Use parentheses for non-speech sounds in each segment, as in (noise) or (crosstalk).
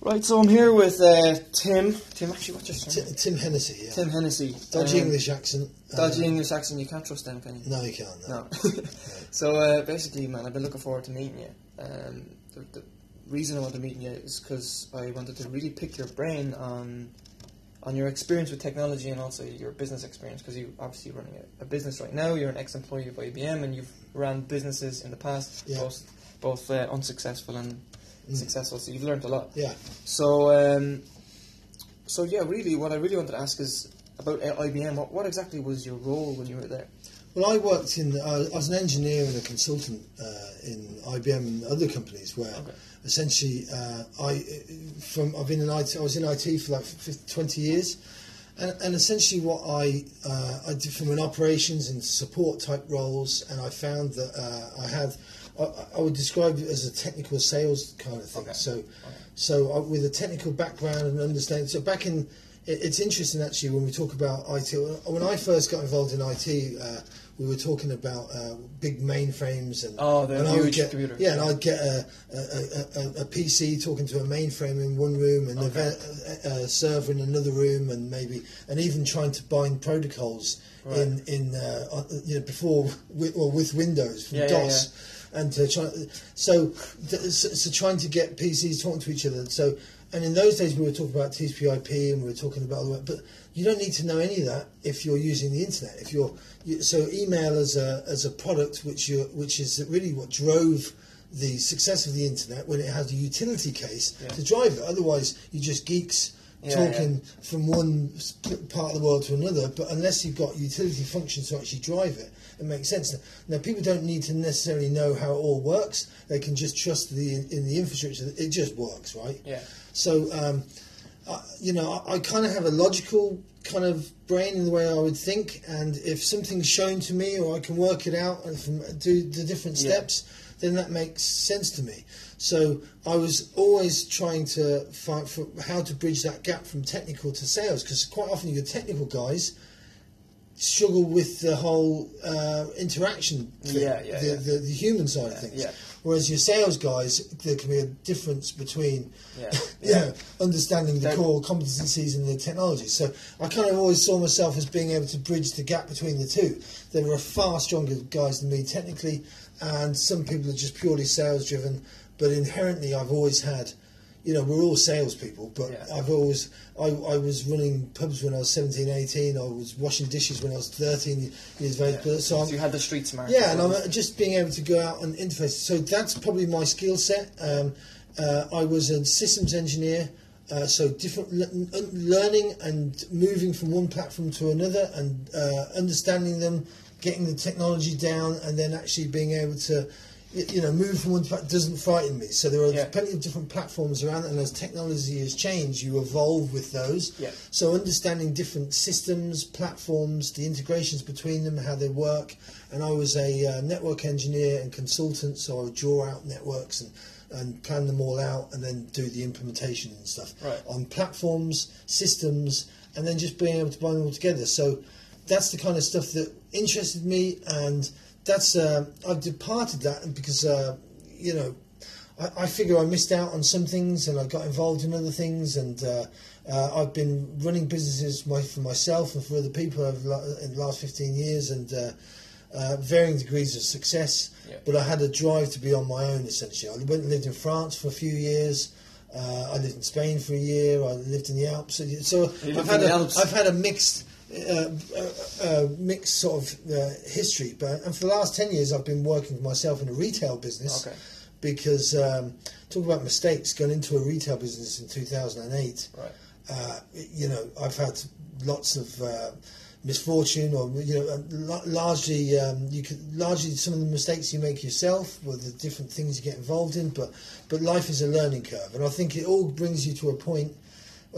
Right, so I'm here with uh, Tim. Tim, actually, what's your T- Tim Hennessy, yeah. Tim Hennessy. Dodgy Um, English accent. Dodgy Um, English accent. You can't trust them, can you? No, you can't. No. No. (laughs) (laughs) so uh, basically, man, I've been looking forward to meeting you. Um, the, the reason I wanted to meet you is because I wanted to really pick your brain on on your experience with technology and also your business experience. Because you're obviously running a, a business right now. You're an ex-employee of IBM, and you've ran businesses in the past, Yeah. both both uh, unsuccessful and Mm. successful. So you've learned a lot. Yeah. So, um, so yeah, really, what I really wanted to ask is about IBM. What, what exactly was your role when you were there? Well, I worked in. Uh, I was an engineer and a consultant uh, in IBM and other companies where Okay. essentially uh, I from I've been in IT. I was in IT for like 50, 20 years, and, and essentially what I uh, I did from an operations and support type roles, and I found that uh, I had. I, I would describe it as a technical sales kind of thing. Okay. So, so uh, with a technical background and understanding. So back in, it, it's interesting actually when we talk about IT. When I first got involved in IT, uh, we were talking about uh, big mainframes and Oh, the and I huge get, computers. Yeah, and I'd get a, a, a, a, PC talking to a mainframe in one room and Okay. a, a, server in another room, and maybe and even trying to bind protocols Right. in in uh, uh, you know before with, or with Windows from Yeah, yeah, DOS. And to try, so, th- so, so trying to get PCs talking to each other. So, and in those days we were talking about TCP/IP and we were talking about all that. But you don't need to know any of that if you're using the internet. If you're you, so email as a as a product which you which is really what drove the success of the internet when it has a utility case Yeah. to drive it. Otherwise, you're just geeks Yeah, talking from one part of the world to another. But unless you've got utility functions to actually drive it, it makes sense. Now, people don't need to necessarily know how it all works. They can just trust the in the infrastructure. It just works, right? Yeah. So, um, I, you know, I, I kind of have a logical kind of brain in the way I would think, and if something's shown to me or I can work it out and from, do the different Yeah. Then that makes sense to me. So I was always trying to find for how to bridge that gap from technical to sales, because quite often your technical guys struggle with the whole uh, interaction thing, Yeah, yeah, the, yeah. The, the human side of things. yeah. Whereas your sales guys, there can be a difference between Yeah. (laughs) you know, understanding the core competencies and the technology. So I kind of always saw myself as being able to bridge the gap between the two. There are far stronger guys than me technically, and some people are just purely sales driven. But inherently, I've always had, you know, we're all salespeople, but Yeah. I've always, I, I was running pubs when I was 17, 18. I was washing dishes when I was 13 years of age. Yeah. But, so you had the street smart. yeah, and I'm uh, just being able to go out and interface. So that's probably my skill set. Um, uh, I was a systems engineer, uh, so different le- learning and moving from one platform to another and uh, understanding them, getting the technology down, and then actually being able to. You know, move from one plat doesn't frighten me. So there are Yeah. plenty of different platforms around, and as technology has changed, you evolve with those. Yeah. So understanding different systems, platforms, the integrations between them, how they work. And I was a uh, network engineer and consultant, so I would draw out networks and, and plan them all out, and then do the implementation and stuff Right. on platforms, systems, and then just being able to bind them all together. So that's the kind of stuff that interested me, and that's uh, I've departed that because uh, you know I, I figure I missed out on some things and I got involved in other things and uh, uh, I've been running businesses my, for myself and for other people over the, in the last 15 years and uh, uh, varying degrees of success. Yeah. but I had a drive to be on my own essentially. I went and lived in France for a few years. Uh, I lived in Spain for a year. I lived in the Alps. So I've had, a. I've had a mixed uh, uh, uh, mixed sort of uh, history but and for the last 10 years I've been working for myself in a retail business Okay. because um, talk about mistakes going into a retail business in 2008 Right. uh, you know I've had lots of uh, misfortune or you know largely um, you could largely some of the mistakes you make yourself with the different things you get involved in but but life is a learning curve and I think it all brings you to a point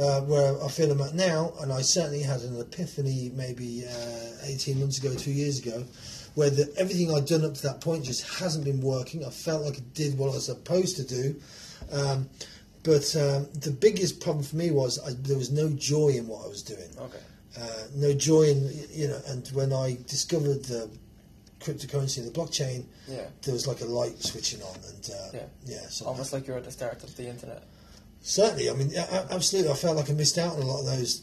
uh, where I feel I'm at now, and I certainly had an epiphany maybe uh, 18 months ago, two years ago, where the, everything I'd done up to that point just hasn't been working. I felt like I did what I was supposed to do. Um, but um, the biggest problem for me was I, there was no joy in what I was doing. Okay. Uh, no joy in, you know, and when I discovered the cryptocurrency, and the blockchain, Yeah. there was like a light switching on, and uh, Yeah. yeah, so Almost like you're at the start of the internet. Certainly, I mean, absolutely. I felt like I missed out on a lot of those.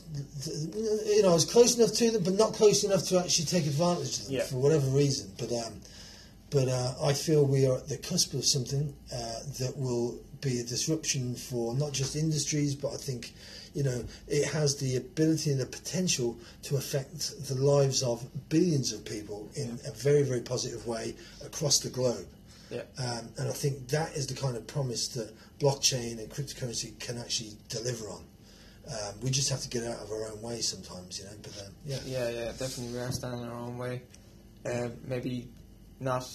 You know, I was close enough to them, but not close enough to actually take advantage of them Yeah. for whatever reason. But um, but uh, I feel we are at the cusp of something uh, that will be a disruption for not just industries, but I think you know it has the ability and the potential to affect the lives of billions of people in a very very positive way across the globe. Yeah. Um, and I think that is the kind of promise that blockchain and cryptocurrency can actually deliver on. Um, we just have to get out of our own way sometimes, you know. But um, yeah, Yeah, yeah, definitely. We are standing in our own way. Uh, maybe not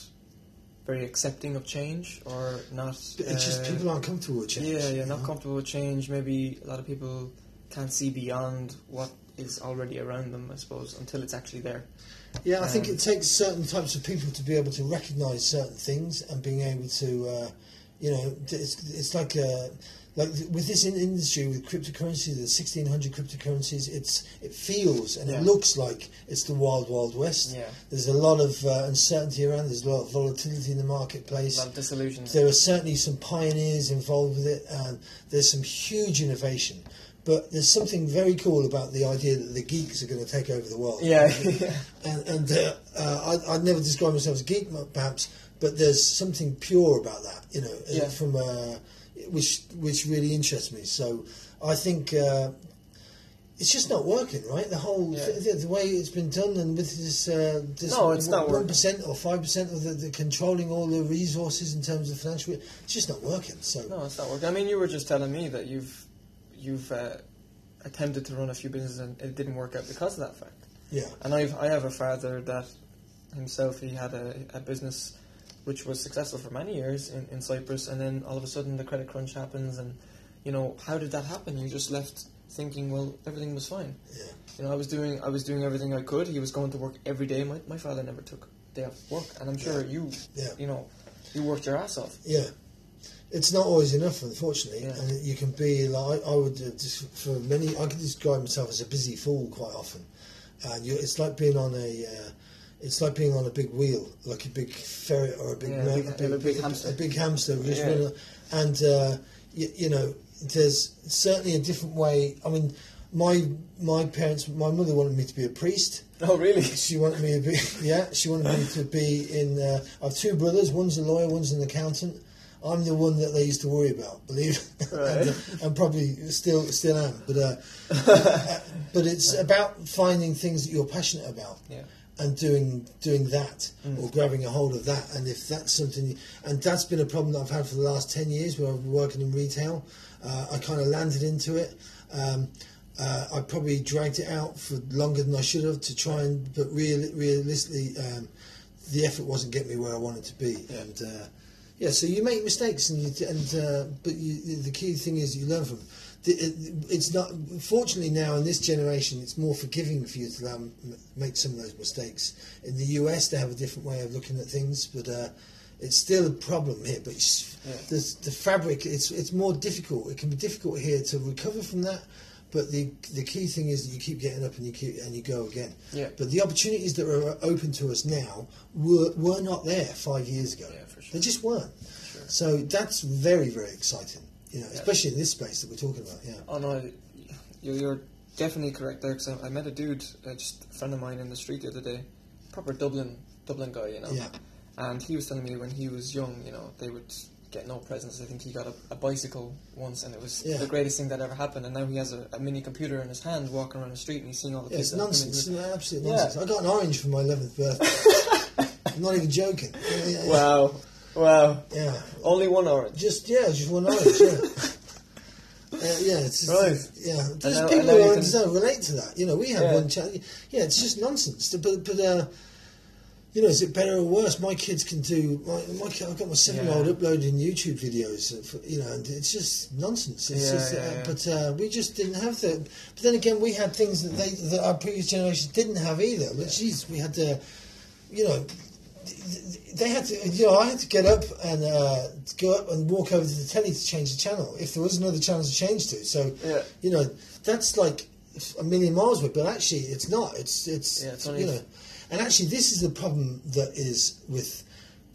very accepting of change, or not. It's just uh, people aren't comfortable with change. Yeah, yeah, not know? comfortable with change. Maybe a lot of people can't see beyond what is already around them. I suppose until it's actually there. Yeah, I think Um, it takes certain types of people to be able to recognise certain things and being able to, uh, you know, it's, it's like uh, like with this in industry with cryptocurrency, the sixteen hundred cryptocurrencies, it's it feels and Yeah. it looks like it's the wild wild west. Yeah, There's a lot of uh, uncertainty around. There's a lot of volatility in the marketplace. a lot of disillusion. There are certainly some pioneers involved with it, and there's some huge innovation. But there's something very cool about the idea that the geeks are going to take over the world. Yeah. (laughs) And, and uh, uh, I, I'd never describe myself as a geek, perhaps, but there's something pure about that, you know, uh, Yeah. from uh, which which really interests me. So I think uh, it's just not working, right? The whole Yeah. the, the way it's been done, and with this, uh, this No, it's not one or five percent of the, the controlling all the resources in terms of financial, it's just not working. So No, it's not working. I mean, you were just telling me that you've you've uh, attempted to run a few businesses and it didn't work out because of that fact. yeah, And I've I have a father that himself he had a, a business which was successful for many years in, in Cyprus, and then all of a sudden the credit crunch happens, and you know how did that happen? You just left thinking, well, everything was fine. yeah. You know, I was doing I was doing everything I could. He was going to work every day. My my father never took a day off work, and I'm sure you Yeah. you know you worked your ass off. Yeah, it's not always enough, unfortunately. Yeah. And you can be like I would uh, just for many. I could describe myself as a busy fool quite often, and you, it's like being on a. Uh, it's like being on a big wheel, like a big ferret or a big, Yeah, a big- a big hamster. a big hamster. Yeah. And uh, you, you know, there's certainly a different way. I mean, my my parents, my mother wanted me to be a priest. Oh, really? (laughs) She wanted me to be, yeah, she wanted me to be in. Uh, I have two brothers. One's a lawyer, one's an accountant. I'm the one that they used to worry about, believe, (laughs) Right. and, uh, and probably still still am. But uh, (laughs) uh, but it's about finding things that you're passionate about Yeah. And doing doing that Mm. or grabbing a hold of that. And if that's something, and that's been a problem that I've had for the last ten years, where I've been working in retail. Uh, I kind of landed into it. Um, uh, I probably dragged it out for longer than I should have to try and, but real, realistically, um, the effort wasn't getting me where I wanted to be. And uh, yeah, so you make mistakes, and you, and uh, but you, the key thing is you learn from. them. It's not. Fortunately, now in this generation, it's more forgiving for you to allow, make some of those mistakes. In the US, they have a different way of looking at things, but uh, it's still a problem here. But Yeah. the, the fabric, it's it's more difficult. It can be difficult here to recover from that. But the the key thing is that you keep getting up and you keep and you go again. Yeah. But the opportunities that are open to us now were were not there five years ago. Yeah, for sure. They just weren't. Sure. So that's very very exciting. You know, Yeah. especially in this space that we're talking about. Yeah. Oh no, you're, you're definitely correct there. Because I, I met a dude, uh, just a friend of mine in the street the other day, proper Dublin Dublin guy, you know. Yeah. And he was telling me when he was young, you know, they would get no presents. I think he got a, a bicycle once, and it was Yeah. the greatest thing that ever happened. And now he has a, a mini computer in his hand, walking around the street, and he's seeing all the Yeah, kids. it's that come in nonsense. with- It's absolute Yeah. nonsense. I got an orange for my 11th birthday. (laughs) I'm not even joking. Yeah, yeah, yeah. Wow, wow! Yeah. Only one orange. Just yeah, just one orange. Yeah. (laughs) Uh, yeah, it's just, Right. yeah. There's now- people who you can- relate to that. You know, we have Yeah. one child. Yeah, it's just nonsense. But but uh, you know, is it better or worse? My kids can do. My, my kid, I've got my seven-year-old Yeah. uploading YouTube videos. uh, For, you know, and it's just nonsense. It's Yeah, just, yeah, uh, yeah. But uh, we just didn't have that. But then again, we had things that they that our previous generations didn't have either. But geez, we had to. You know, they had to, you know, I had to get up and uh, go up and walk over to the telly to change the channel if there was another channel to change to. So, Yeah. you know, that's like a million miles away, but actually it's not. It's it's, Yeah, it's you know, and actually this is the problem that is with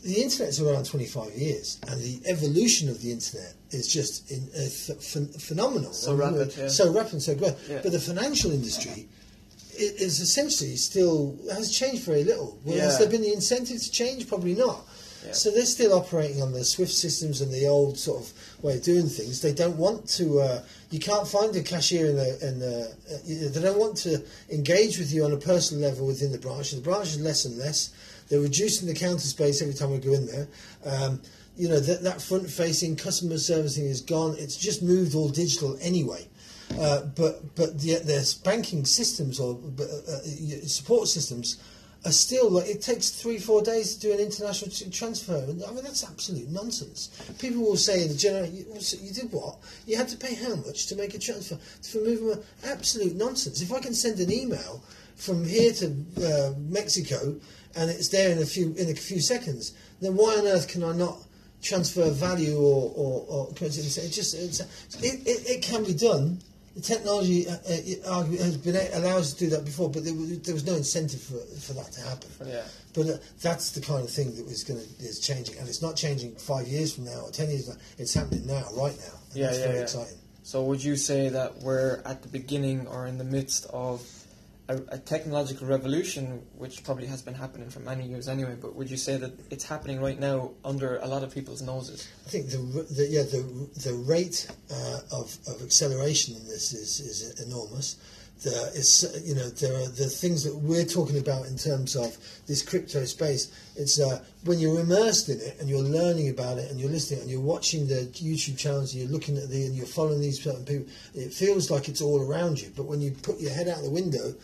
the internet's around 25 years, and the evolution of the internet is just in, uh, ph- ph- phenomenal. So rapid, yeah. So rapid, so great. Yeah. But the financial industry is essentially still has changed very little. Well, Has there been the incentive to change? Probably not. Yeah. So they're still operating on the Swift systems and the old sort of way of doing things. They don't want to. Uh, you can't find a cashier in the. In the uh, you- they don't want to engage with you on a personal level within the branch. The branch is less and less. They're reducing the counter space every time we go in there. Um, you know that that front-facing customer servicing is gone. It's just moved all digital anyway. Uh, but but the, their banking systems or uh, uh, support systems are still like it takes three four days to do an international transfer. I mean that's absolute nonsense. People will say in the general, you, you did what? You had to pay how much to make a transfer for moving? Absolute nonsense. If I can send an email from here to uh, Mexico and it's there in a few in a few seconds, then why on earth can I not? transfer value or, or, or currency. It just it, it, it can be done. The technology uh, uh, has been allowed us to do that before, but there was, there was no incentive for, for that to happen. Yeah. But uh, that's the kind of thing that was going is changing, and it's not changing five years from now or ten years. From now. It's happening now, right now. Yeah, that's yeah, very yeah. exciting. So would you say that we're at the beginning or in the midst of a, a technological revolution, which probably has been happening for many years anyway? But would you say that it's happening right now under a lot of people's noses? I think the, the yeah the the rate uh, of, of acceleration in this is, is enormous. The, it's uh, you know there are the things that we're talking about in terms of this crypto space. It's uh, when you're immersed in it and you're learning about it and you're listening and you're watching the YouTube channels and you're looking at the and you're following these certain people. It feels like it's all around you, but when you put your head out the window,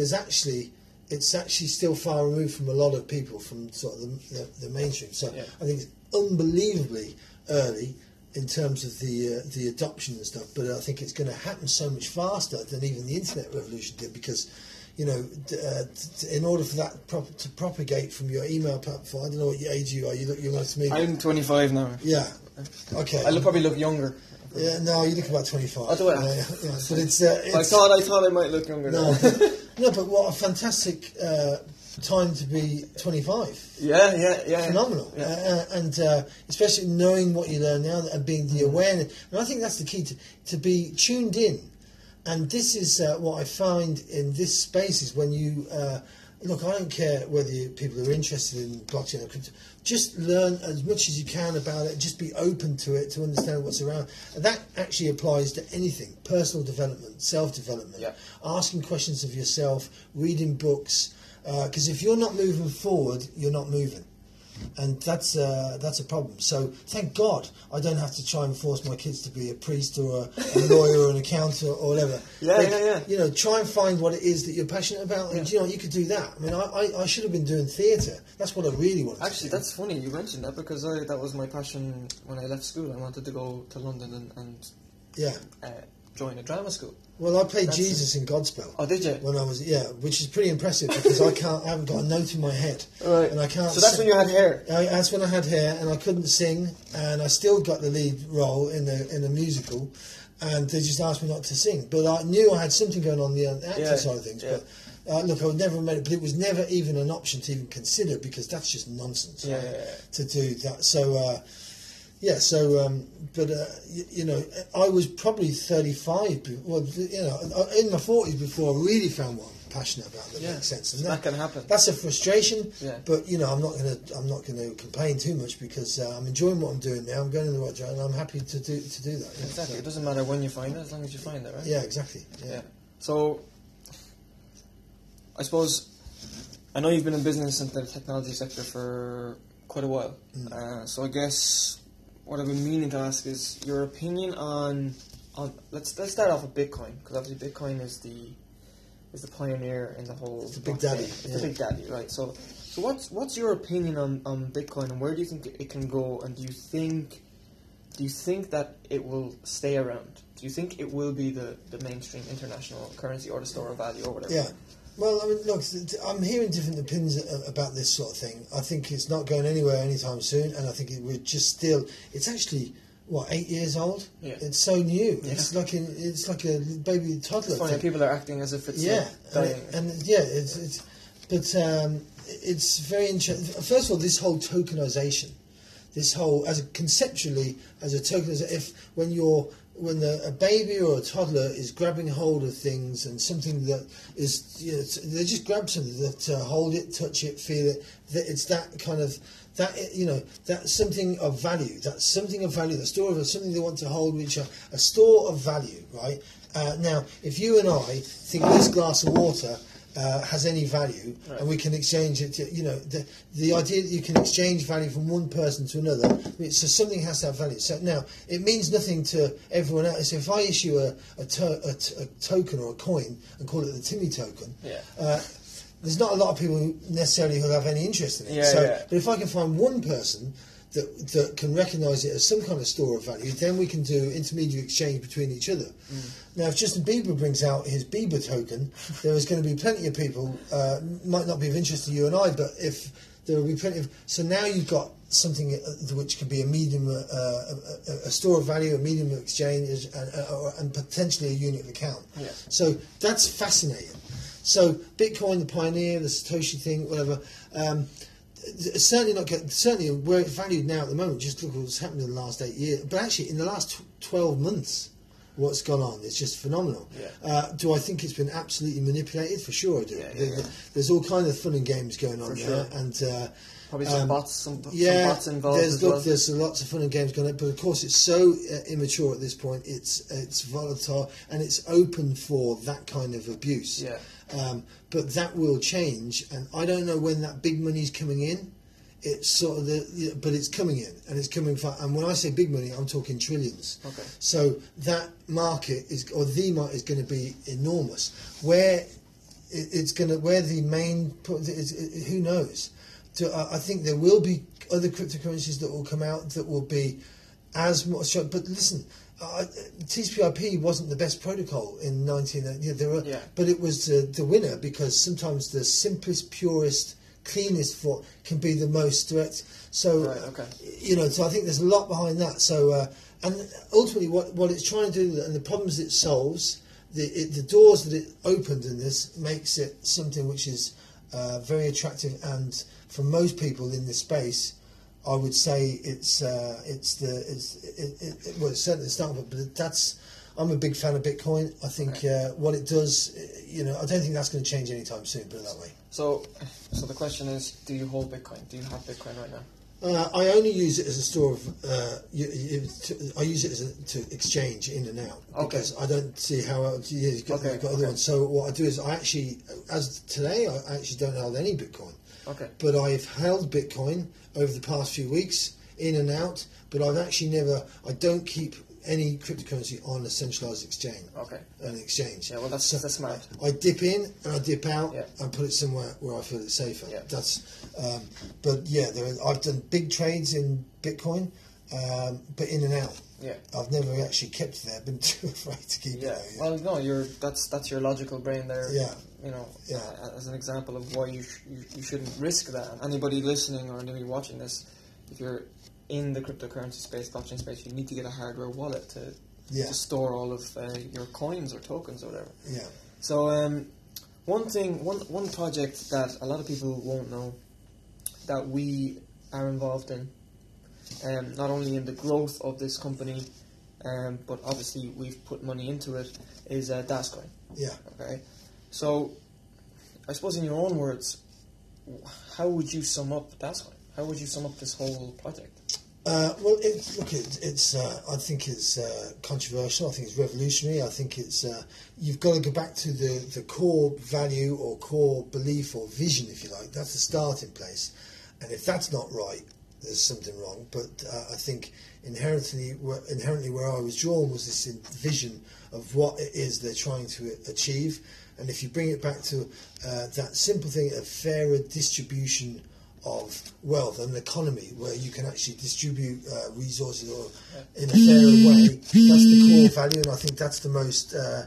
there's actually it's actually still far removed from a lot of people from sort of the, the, the mainstream. So Yeah. I think it's unbelievably early in terms of the uh, the adoption and stuff. But I think it's going to happen so much faster than even the internet revolution did because. You know, uh, in order for that prop- to propagate from your email platform, I don't know what age you are. You look younger to me. I'm 25 now. yeah. Okay. I look, probably look younger. Yeah. No, you look about twenty-five. I do? Yeah, yeah, yeah. But it's. Uh, it's I thought I thought I might look younger. no, (laughs) no, but what a fantastic uh, time to be twenty-five. yeah, yeah, yeah. phenomenal. Yeah. Uh, and uh, especially knowing what you learn now and being the awareness. And I think that's the key to, to be tuned in. And this is uh, what I find in this space is when you uh, look. I don't care whether you, people are interested in blockchain or crypto. Just learn as much as you can about it. Just be open to it to understand what's around. And that actually applies to anything: personal development, self-development, Yeah. asking questions of yourself, reading books. Uh, because if you're not moving forward, you're not moving and that's uh, that's a problem. So thank God I don't have to try and force my kids to be a priest or a, a (laughs) lawyer or an accountant or whatever. Yeah, They- yeah, yeah. You know, try and find what it is that you're passionate about, and Yeah. you know you could do that. I mean, I, I, I should have been doing theatre. That's what I really wanted. Actually, to do. that's funny you mentioned that because I, that was my passion when I left school. I wanted to go to London and, and yeah. uh, join a drama school. Well, I played That's Jesus in Godspell. Oh, did you? When I was yeah, which is pretty impressive because I can't, I haven't got a note in my head, Right. and I can't. So that's sing. when you had hair. I, that's when I had hair and I couldn't sing, and I still got the lead role in the in the musical, and they just asked me not to sing. But I knew I had something going on the acting Yeah, side of things. yeah. But uh, look, I would never have made it. But it was never even an option to even consider because that's just nonsense Yeah, right, to do that. So. Uh, yeah, so um, but uh, you, you know, I was probably thirty-five. Well, you know, in my forties before I really found what I'm passionate about that Yeah, makes sense. so that can happen. That's a frustration. Yeah. But you know, I'm not gonna I'm not gonna complain too much because uh, I'm enjoying what I'm doing now. I'm going in the right direction. I'm happy to do to do that. Yeah, Exactly. It doesn't matter when you find it, as long as you find it, right? yeah exactly. Yeah. Yeah. So, I suppose I know you've been in business in the technology sector for quite a while. Mm. Uh, so I guess what I've been meaning to ask is your opinion on on let's let's start off with Bitcoin because obviously Bitcoin is the is the pioneer in the whole. It's the big daddy, It's yeah. the big daddy, right? So so what's what's your opinion on, on Bitcoin and where do you think it can go and do you think do you think that it will stay around? Do you think it will be the, the mainstream international currency or the store of value or whatever? Yeah. Well, I mean, look, I'm hearing different opinions about this sort of thing. I think it's not going anywhere anytime soon, and I think it, we're just still. It's actually what eight years old. Yeah. It's so new. Yeah. It's like a, it's like a baby toddler. It's funny, people are acting as if it's yeah, and, dying. and yeah, it's, it's but um, it's very interesting. First of all, this whole tokenization, this whole as a, conceptually as a token, as if when you're when the, a baby or a toddler is grabbing hold of things and something that is, you know, they just grab something that uh, hold it, touch it, feel it. That it's that kind of that you know that's something of value. That's something of value. The store of something they want to hold, which are a store of value, right? Uh, now, if you and I think this glass of water uh, has any value, Right. and we can exchange it. To, you know, the the idea that you can exchange value from one person to another. I mean, so something has to have value. So now it means nothing to everyone else. If I issue a a, to, a, t- a token or a coin and call it the Timmy token, Yeah. uh, there's not a lot of people who necessarily who have any interest in it. Yeah, so, yeah. but if I can find one person that that can recognise it as some kind of store of value, then we can do intermediate exchange between each other. Mm. Now, if Justin Bieber brings out his Bieber token, (laughs) there is going to be plenty of people. Uh, might not be of interest to you and I, but if there will be plenty of. So now you've got something uh, which can be a medium, uh, a, a, a store of value, a medium of exchange, and, uh, or- and potentially a unit of account. Yeah. So that's fascinating. So Bitcoin, the pioneer, the Satoshi thing, whatever. Um, certainly not certainly where it's valued now at the moment. Just look at what's happened in the last eight years. But actually, in the last twelve months, what's gone on? It's just phenomenal. Yeah. Uh, do I think it's been absolutely manipulated? For sure, I do. Yeah, yeah, There- yeah. There's all kind of fun and games going on For there, sure. and. Uh, Probably some um, bots, some, some yeah, bots involved there's look, well. there's lots of fun and games going on, but of course it's so uh, immature at this point. It's it's volatile and it's open for that kind of abuse. Yeah. Um, but that will change, and I don't know when that big money's coming in. It's sort of the, but it's coming in, and it's coming for. And when I say big money, I'm talking trillions. Okay. So that market is, or the market is going to be enormous. Where it's going to, where the main, is, is, who knows? I think there will be other cryptocurrencies that will come out that will be as much. But listen, uh, TCP/IP wasn't the best protocol in 19. Yeah, there were, Yeah. but it was uh, the winner because sometimes the simplest, purest, cleanest for can be the most direct. So Right, okay. you know, so I think there's a lot behind that. So, uh, and ultimately, what what it's trying to do and the problems it solves, the it, the doors that it opened in this makes it something which is uh, very attractive. And for most people in this space, I would say it's uh, it's the it's it, it, it, well, it's certainly the start of it. But that's I'm a big fan of Bitcoin. I think uh, what it does, uh, you know, I don't think that's going to change anytime soon. Put it that way. So, so the question is, do you hold Bitcoin? Do you have Bitcoin right now? Uh, I only use it as a store of. Uh, you, you, to, I use it as a, to exchange in and out Okay. because I don't see how else. Yeah, you've got, Okay, you've got other okay. ones. So what I do is I actually, as today, I actually don't hold any Bitcoin, Okay. but I've held Bitcoin over the past few weeks in and out. But I've actually never. I don't keep any cryptocurrency on a centralized exchange. Okay. An exchange. Yeah, well, that's- that's smart. I dip in and I dip out Yeah. and put it somewhere where I feel it's safer. Yeah. That's, um, but yeah, there I've done big trades in Bitcoin, um, but in and out. Yeah. I've never actually kept there. Been (laughs) too afraid to keep Yeah. it there. Well, no, you're that's that's your logical brain there. Yeah. You know, Yeah. as an example of why you, sh- you you shouldn't risk that. Anybody listening or anybody watching this, if you're in the cryptocurrency space, blockchain space, you need to get a hardware wallet to yeah, to store all of uh, your coins or tokens or whatever. yeah, So um, one thing, one one project that a lot of people won't know that we are involved in, um, not only in the growth of this company, um, but obviously we've put money into it, is uh, Dascoin. yeah. Okay, so I suppose in your own words, how would you sum up Dascoin? How would you sum up this whole project? Uh, well, it, look, it, it's. Uh, I think it's uh, controversial. I think it's revolutionary. I think it's. Uh, you've got to go back to the, the core value or core belief or vision, if you like. That's the starting place. And if that's not right, there's something wrong. But uh, I think inherently, where- inherently, where I was drawn was this vision of what it is they're trying to achieve. And if you bring it back to uh, that simple thing, a fairer distribution of wealth and an economy where you can actually distribute uh, resources or in a fairer way, that's the core value. And I think that's the most. Uh,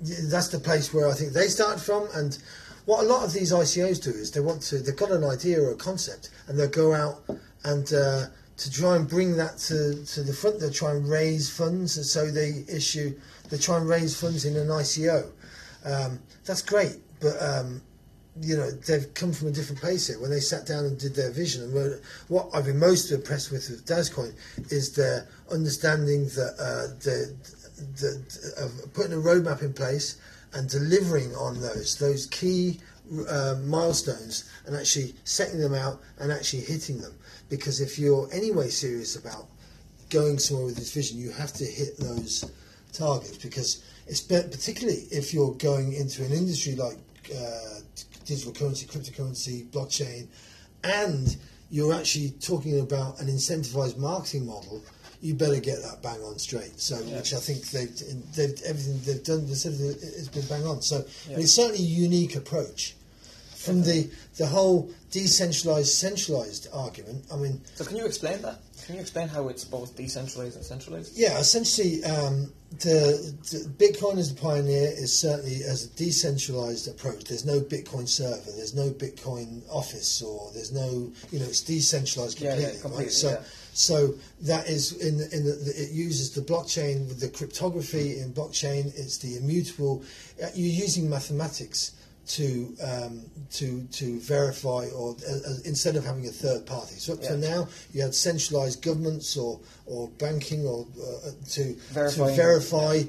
that's the place where I think they started from. And what a lot of these ICOs do is they want to, they've got an idea or a concept, and they'll go out and uh, to try and bring that to, to the front, they'll try and raise funds, and so they issue, they try and raise funds in an ICO. Um, that's great, but um, you know, they've come from a different place here. When they sat down and did their vision, and what I've been most impressed with with Dascoin is their understanding that uh, the, the, putting a roadmap in place and delivering on those those key uh, milestones and actually setting them out and actually hitting them. Because if you're anyway serious about going somewhere with this vision, you have to hit those targets. Because it's particularly if you're going into an industry like uh, digital currency, cryptocurrency, blockchain, and you're actually talking about an incentivized marketing model, you better get that bang on straight. So, yeah. which I think they've, they've everything they've done, it's been bang on. So, yeah. it's certainly a unique approach from the the whole decentralized centralized argument. I mean, so can you explain that? Can you explain how it's both decentralized and centralized? Yeah, essentially, um, the, the, Bitcoin as the pioneer is certainly as a decentralized approach. There's no Bitcoin server, there's no Bitcoin office, or there's no, you know, it's decentralized completely. Yeah, yeah, completely right? So, yeah. so that is in in the, it uses the blockchain with the cryptography in blockchain. It's the immutable. Uh, you're using mathematics to um, to to verify or uh, uh, instead of having a third party. So up yeah. to now, you had centralised governments or or banking or uh, to Verifying. to verify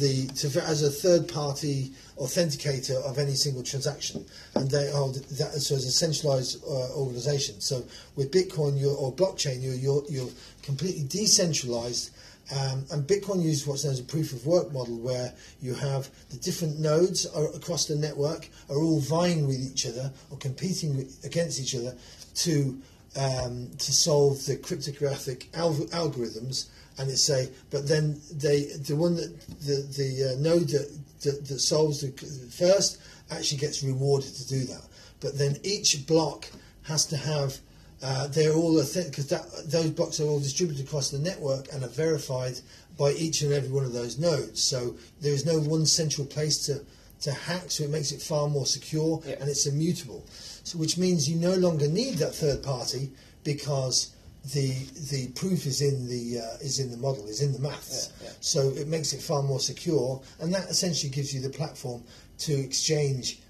the to as a third party authenticator of any single transaction, and they are that so as a centralised uh, organisation. So with Bitcoin you're, or blockchain, you're, you're you're completely decentralised um, and Bitcoin uses what's known as a proof of work model, where you have the different nodes across the network are all vying with each other or competing against each other to um, to solve the cryptographic al- algorithms. And it's say, but then they the one that the the uh, node that, that, that solves the first actually gets rewarded to do that. But then each block has to have uh, they're all because those blocks are all distributed across the network and are verified by each and every one of those nodes. So there is no one central place to, to hack, so it makes it far more secure yeah. and it's immutable. So which means you no longer need that third party because the the proof is in the uh, is in the model, is in the maths. Yeah, yeah. So it makes it far more secure, and that essentially gives you the platform to exchange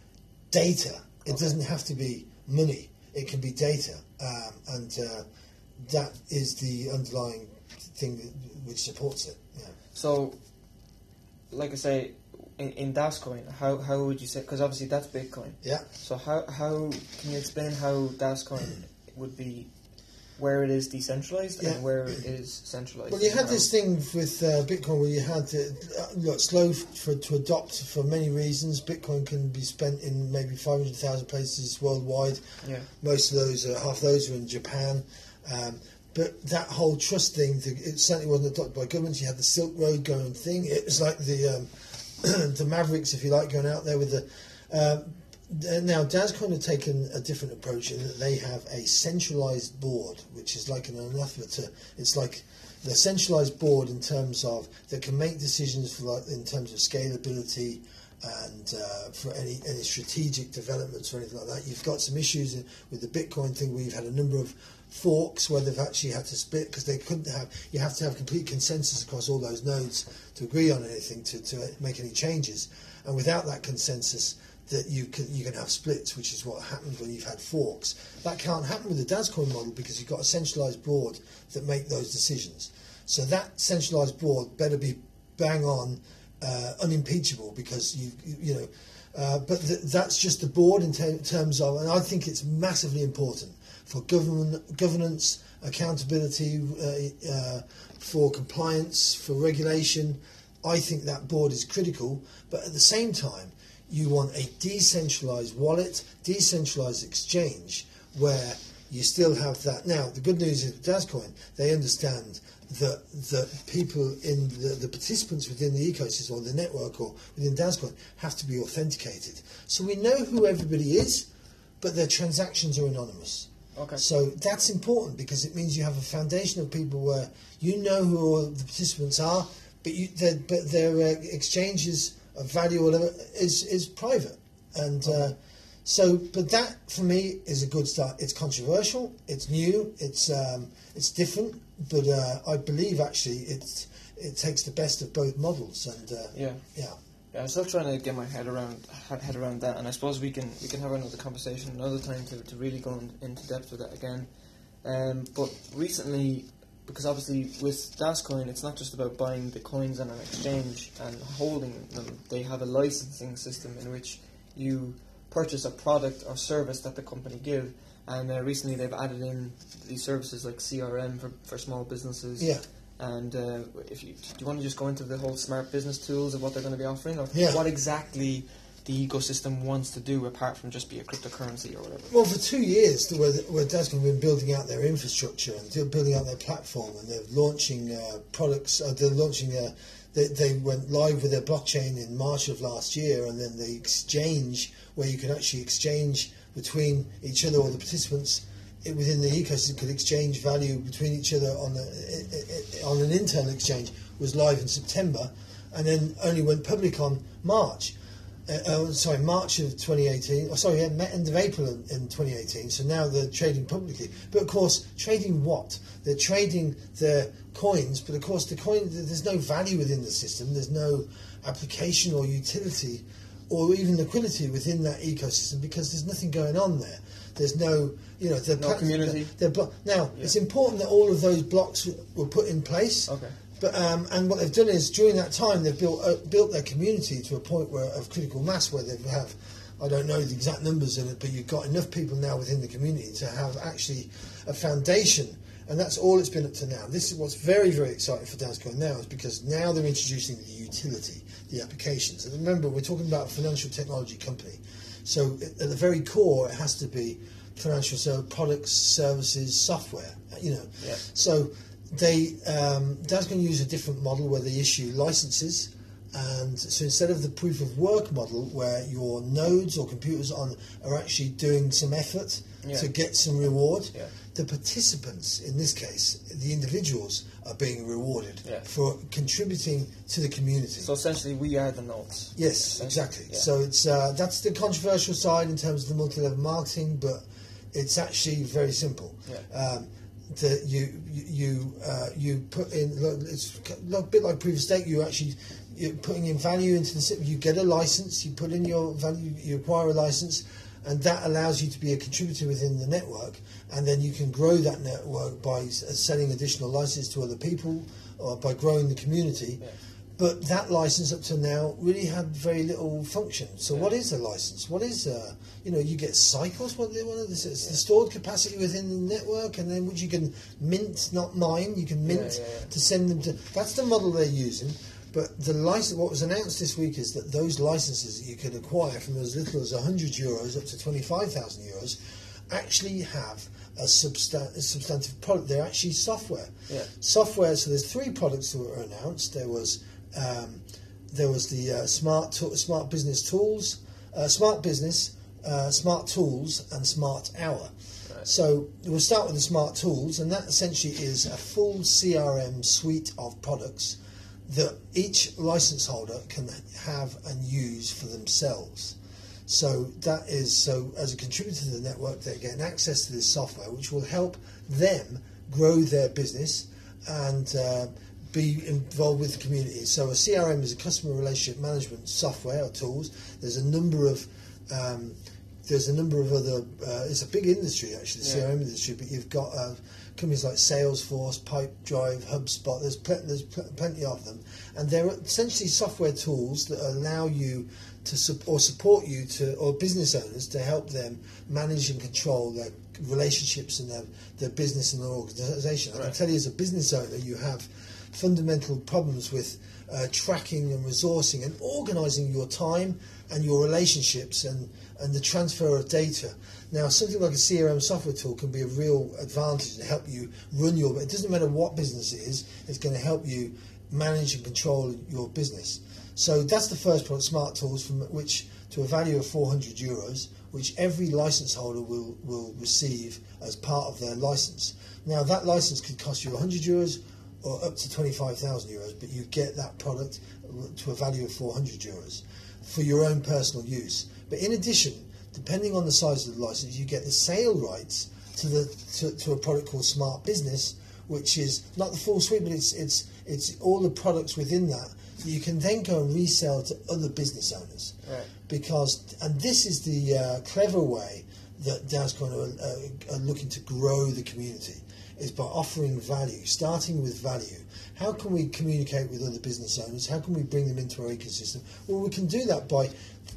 data. It okay. doesn't have to be money it can be data, um, and uh, that is the underlying thing that, which supports it. Yeah. So, like I say, in, in Dascoin, how, how would you say? Because obviously that's Bitcoin. Yeah. So how how can you explain how Dascoin would be where it is decentralized yeah. and where it is centralized. Well, you had this thing with uh, Bitcoin where you had to, uh, look, slow for, to adopt for many reasons. Bitcoin can be spent in maybe 500,000 places worldwide. Yeah. Most of those, are, half those are in Japan. Um, but that whole trust thing, it certainly wasn't adopted by governments. You had the Silk Road going thing. It was like the um, (clears throat) the Mavericks, if you like, going out there with the. Uh, now, Daz kind of taken a different approach in that they have a centralized board, which is like an anathema to. It's like the centralized board in terms of that can make decisions for like in terms of scalability and uh, for any any strategic developments or anything like that. You've got some issues with the Bitcoin thing where you've had a number of forks where they've actually had to split because they couldn't have. You have to have complete consensus across all those nodes to agree on anything to, to make any changes, and without that consensus that you can you can have splits, which is what happens when you've had forks. That can't happen with the Dascoin model because you've got a centralized board that make those decisions. So that centralized board better be bang on, uh, unimpeachable because you you know. Uh, but th- that's just the board in ter- terms of, and I think it's massively important for government governance, accountability, uh, uh for compliance, for regulation. I think that board is critical, but at the same time, you want a decentralized wallet, decentralized exchange where you still have that. Now, the good news is with Dascoin, they understand that the people in the, the participants within the ecosystem or the network or within Dascoin have to be authenticated. So we know who everybody is, but their transactions are anonymous. Okay. So that's important because it means you have a foundation of people where you know who all the participants are, but you, but their uh, exchanges of value or whatever is is private, and uh, so. But that for me is a good start. It's controversial. It's new. It's um, it's different, but uh, I believe actually it's it takes the best of both models, and uh, yeah, yeah. Yeah, I'm still trying to get my head around head around that, and I suppose we can we can have another conversation another time to, to really go in, into depth with that again. Um, but recently, because obviously with Dascoin, it's not just about buying the coins on an exchange and holding them. They have a licensing system in which you purchase a product or service that the company give. And uh, recently, they've added in these services like CRM for, for small businesses. Yeah. And uh, if you do you want to just go into the whole smart business tools of what they're going to be offering, or Yeah. what exactly the ecosystem wants to do apart from just be a cryptocurrency or whatever? Well, for two years, where, where Dascoin have been building out their infrastructure and building out their platform, and they're launching uh, products. Uh, they're launching. Uh, they, they went live with their blockchain in March of last year, and then the exchange, where you can actually exchange between each other or the participants within the ecosystem could exchange value between each other on a, on an internal exchange, was live in September, and then only went public on March uh, uh, sorry, March of 2018. Oh, sorry, yeah, end of April in, in 2018. So now they're trading publicly. But of course, trading what? They're trading their coins, but of course, the coin there's no value within the system. There's no application or utility or even liquidity within that ecosystem because there's nothing going on there. There's no, you know, the No community? They're, blo- now, Yeah. it's important that all of those blocks were put in place. Okay. But um, and what they've done is during that time they've built uh, built their community to a point where of critical mass where they have I don't know the exact numbers in it, but you've got enough people now within the community to have actually a foundation, and that's all it's been up to now. This is what's very very exciting for Dascoin now is because now they're introducing the utility, the applications. And remember, we're talking about a financial technology company, so at at the very core it has to be financial so products, services, software. You know, Yeah. so they um, that's going to use a different model where they issue licenses, and so instead of the proof of work model where your nodes or computers on are actually doing some effort Yeah. to get some reward, Yeah. the participants in this case, the individuals, are being rewarded Yeah. for contributing to the community. So essentially, we are the nodes. Yes, exactly. So it's uh, that's the controversial side in terms of the multi-level marketing, but it's actually very simple. Um, that you you you, uh, you put in it's a bit like proof of stake. You actually you're putting in value into the system. You get a license. You put in your value. You acquire a license, and that allows you to be a contributor within the network. And then you can grow that network by selling additional licenses to other people, or by growing the community. Yeah. But that license up to now really had very little function. So Yeah. what is a license? What is uh, you know you get cycles? What what are this? It's the stored capacity within the network, and then which you can mint, not mine. You can mint Yeah, yeah, yeah. to send them to. That's the model they're using. But the license, what was announced this week is that those licenses that you can acquire from as little as 100 euros up to 25,000 euros actually have a, substan- a substantive product. They're actually software Yeah. software. So there's three products that were announced. There was um, there was the uh, smart tool smart business tools, uh, smart business, uh, smart tools, and smart hour. Right. So we'll start with the smart tools, and that essentially is a full CRM suite of products that each license holder can have and use for themselves. So that is so as a contributor to the network, they're getting access to this software, which will help them grow their business and uh, be involved with the community. So a CRM is a customer relationship management software or tools. There's a number of um, there's a number of other. Uh, it's a big industry actually, the Yeah. CRM industry. But you've got uh, companies like Salesforce, Pipedrive, HubSpot. There's pl- there's pl- plenty of them, and they're essentially software tools that allow you to sup- or support you to or business owners to help them manage and control their relationships and their, their business and their organisation. I can tell you as a business owner, you have fundamental problems with uh, tracking and resourcing and organising your time and your relationships and, and the transfer of data. Now, something like a CRM software tool can be a real advantage to help you run your. It doesn't matter what business it is; it's going to help you manage and control your business. So that's the first product, Smart Tools, from which to a value of 400 euros, which every license holder will will receive as part of their license. Now, that license could cost you 100 euros or up to 25,000 euros, but you get that product to a value of 400 euros for your own personal use. But in addition, depending on the size of the license, you get the sale rights to the to, to a product called Smart Business, which is not the full suite, but it's it's It's all the products within that that you can then go and resell to other business owners. Right. Because, and this is the uh, clever way that Dascoin are, uh, are looking to grow the community, is by offering value, starting with value. How can we communicate with other business owners? How can we bring them into our ecosystem? Well, we can do that by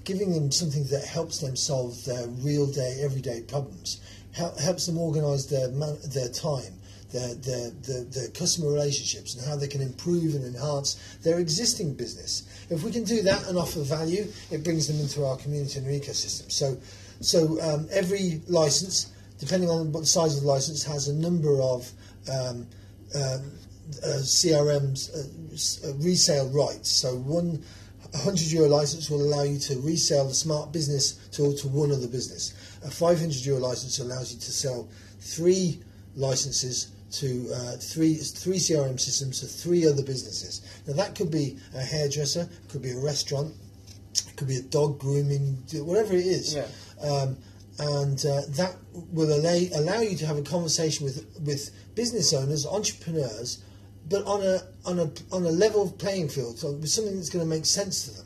giving them something that helps them solve their real day, everyday problems, Hel- helps them organise their their time, their, their, their, their customer relationships, and how they can improve and enhance their existing business. If we can do that and offer value, it brings them into our community and our ecosystem. So, so um, every license, depending on what the size of the license, has a number of um, um, uh, CRM's uh, uh, resale rights. So one 100 euro license will allow you to resell the smart business tool to one other business. A 500 euro license allows you to sell three licenses to uh, three three CRM systems to three other businesses. Now that could be a hairdresser, could be a restaurant, could be a dog grooming, whatever it is. Yeah. Um, and uh, that will allow, allow you to have a conversation with with business owners, entrepreneurs, but on a on a on a level playing field, so with something that's going to make sense to them.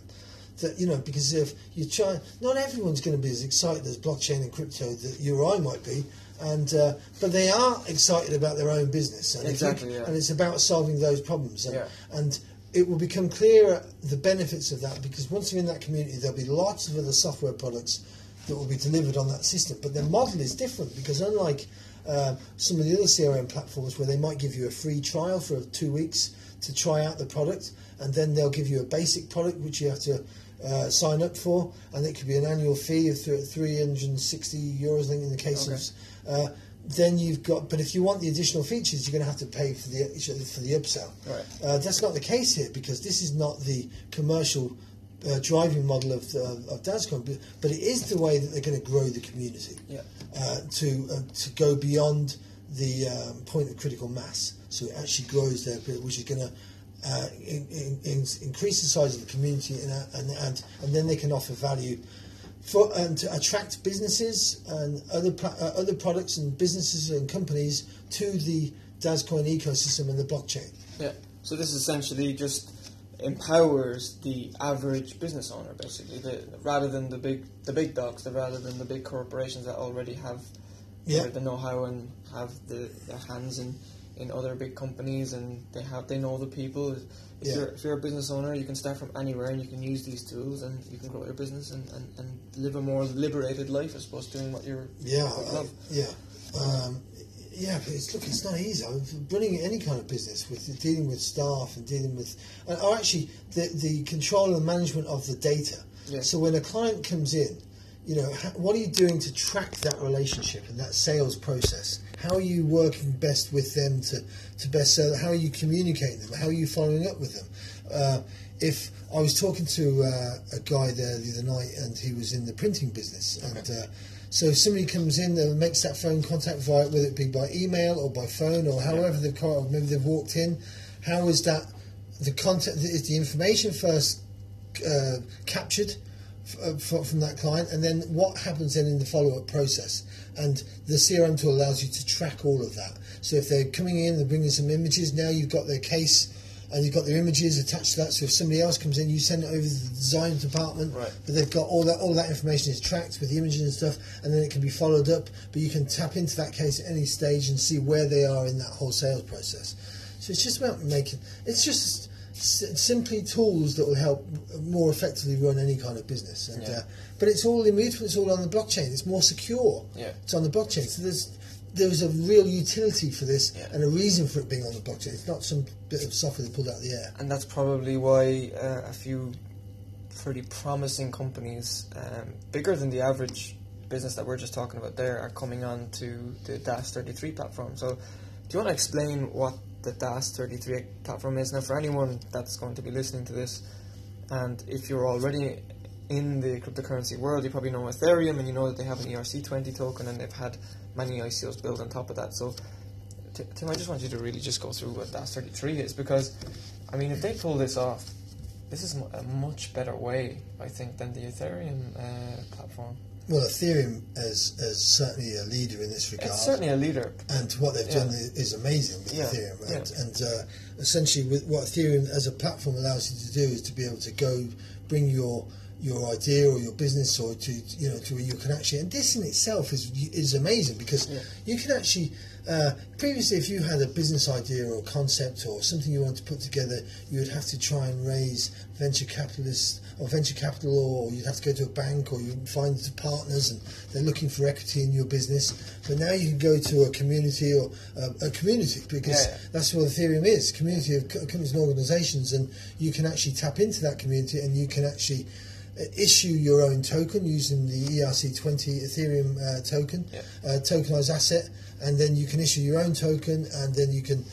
That you know, because if you try, not everyone's going to be as excited as blockchain and crypto that you or I might be, and uh, but they are excited about their own business, and you- Exactly, yeah. and it's about solving those problems, and, Yeah. and it will become clearer the benefits of that because once you're in that community, there'll be lots of other software products that will be delivered on that system. But their model is different because unlike uh, some of the other CRM platforms where they might give you a free trial for two weeks to try out the product, and then they'll give you a basic product which you have to uh, sign up for, and it could be an annual fee of 360 euros, I think, in the case Okay. of. Uh, then you've got, but if you want the additional features, you're going to have to pay for the for the upsell. Right. Uh, that's not the case here because this is not the commercial uh, driving model of, uh, of Dascoin, but, it is the way that they're going to grow the community Yeah. uh, to uh, to go beyond the um, point of critical mass. So it actually grows there, which is going to uh, in, in, in, increase the size of the community, and, uh, and and and then they can offer value for and to attract businesses and other uh, other products and businesses and companies to the Dascoin ecosystem and the blockchain. Yeah. So this is essentially just empowers the average business owner, basically, the, rather than the big the big dogs, the, rather than the big corporations that already have Yeah. the know-how and have the, their hands in, in other big companies and they have they know the people. If Yeah. you're if you're a business owner, you can start from anywhere and you can use these tools and you can grow your business and, and, and live a more liberated life, I suppose, doing what you're Yeah, what you love. yeah, um, yeah. But it's look, it's not easy. I mean, running any kind of business with dealing with staff and dealing with, and, or actually the the control and management of the data. Yeah. So when a client comes in, you know, what are you doing to track that relationship and that sales process? How are you working best with them to, to best sell? How are you communicating them? How are you following up with them? Uh, if I was talking to uh, a guy there the other night and he was in the printing business, and uh, so if somebody comes in and makes that phone contact via whether it be by email or by phone or however they've co- maybe they've walked in, how is that the content is the information first uh, captured f- uh, f- from that client, and then what happens then in the follow-up process. And the CRM tool allows you to track all of that. So if they're coming in, they're bringing some images. Now you've got their case, and you've got their images attached to that. So if somebody else comes in, you send it over to the design department. Right. But they've got all that all that information is tracked with the images and stuff, and then it can be followed up. But you can tap into that case at any stage and see where they are in that whole sales process. So it's just about making. It's just s- simply tools that will help more effectively run any kind of business. And, Yeah. uh, but it's all immutable. It's all on the blockchain. It's more secure. Yeah. It's on the blockchain. So there's there's a real utility for this Yeah. and a reason for it being on the blockchain. It's not some bit of software they pulled out of the air. and that's probably why uh, a few pretty promising companies, um, bigger than the average business that we're just talking about there, are coming on to the DAS 33 platform. So, do you want to explain what the DAS 33 platform is? Now, for anyone that's going to be listening to this, and if you're already in the cryptocurrency world, you probably know Ethereum and you know that they have an ERC20 token and they've had many ICOs built on top of that. So, Tim, I just want you to really just go through what DAS 33 is because, I mean, if they pull this off, this is a much better way, I think, than the Ethereum uh, platform. Well, Ethereum is, is certainly a leader in this regard. It's certainly a leader. and what they've Yeah. done is, amazing with Yeah, Ethereum. And, yeah. and uh, essentially, what Ethereum as a platform allows you to do is to be able to go bring your your idea or your business or to you know to where you can actually and this in itself is is amazing because Yeah. you can actually uh, previously if you had a business idea or concept or something you wanted to put together you would have to try and raise venture capitalists or venture capital or you'd have to go to a bank or you find partners and they're looking for equity in your business but now you can go to a community or uh, a community because Yeah, yeah. that's what Ethereum is community of co- companies and organizations and you can actually tap into that community and you can actually issue your own token using the ERC20 Ethereum uh, token Yeah. uh, tokenized asset and then you can issue your own token and then you can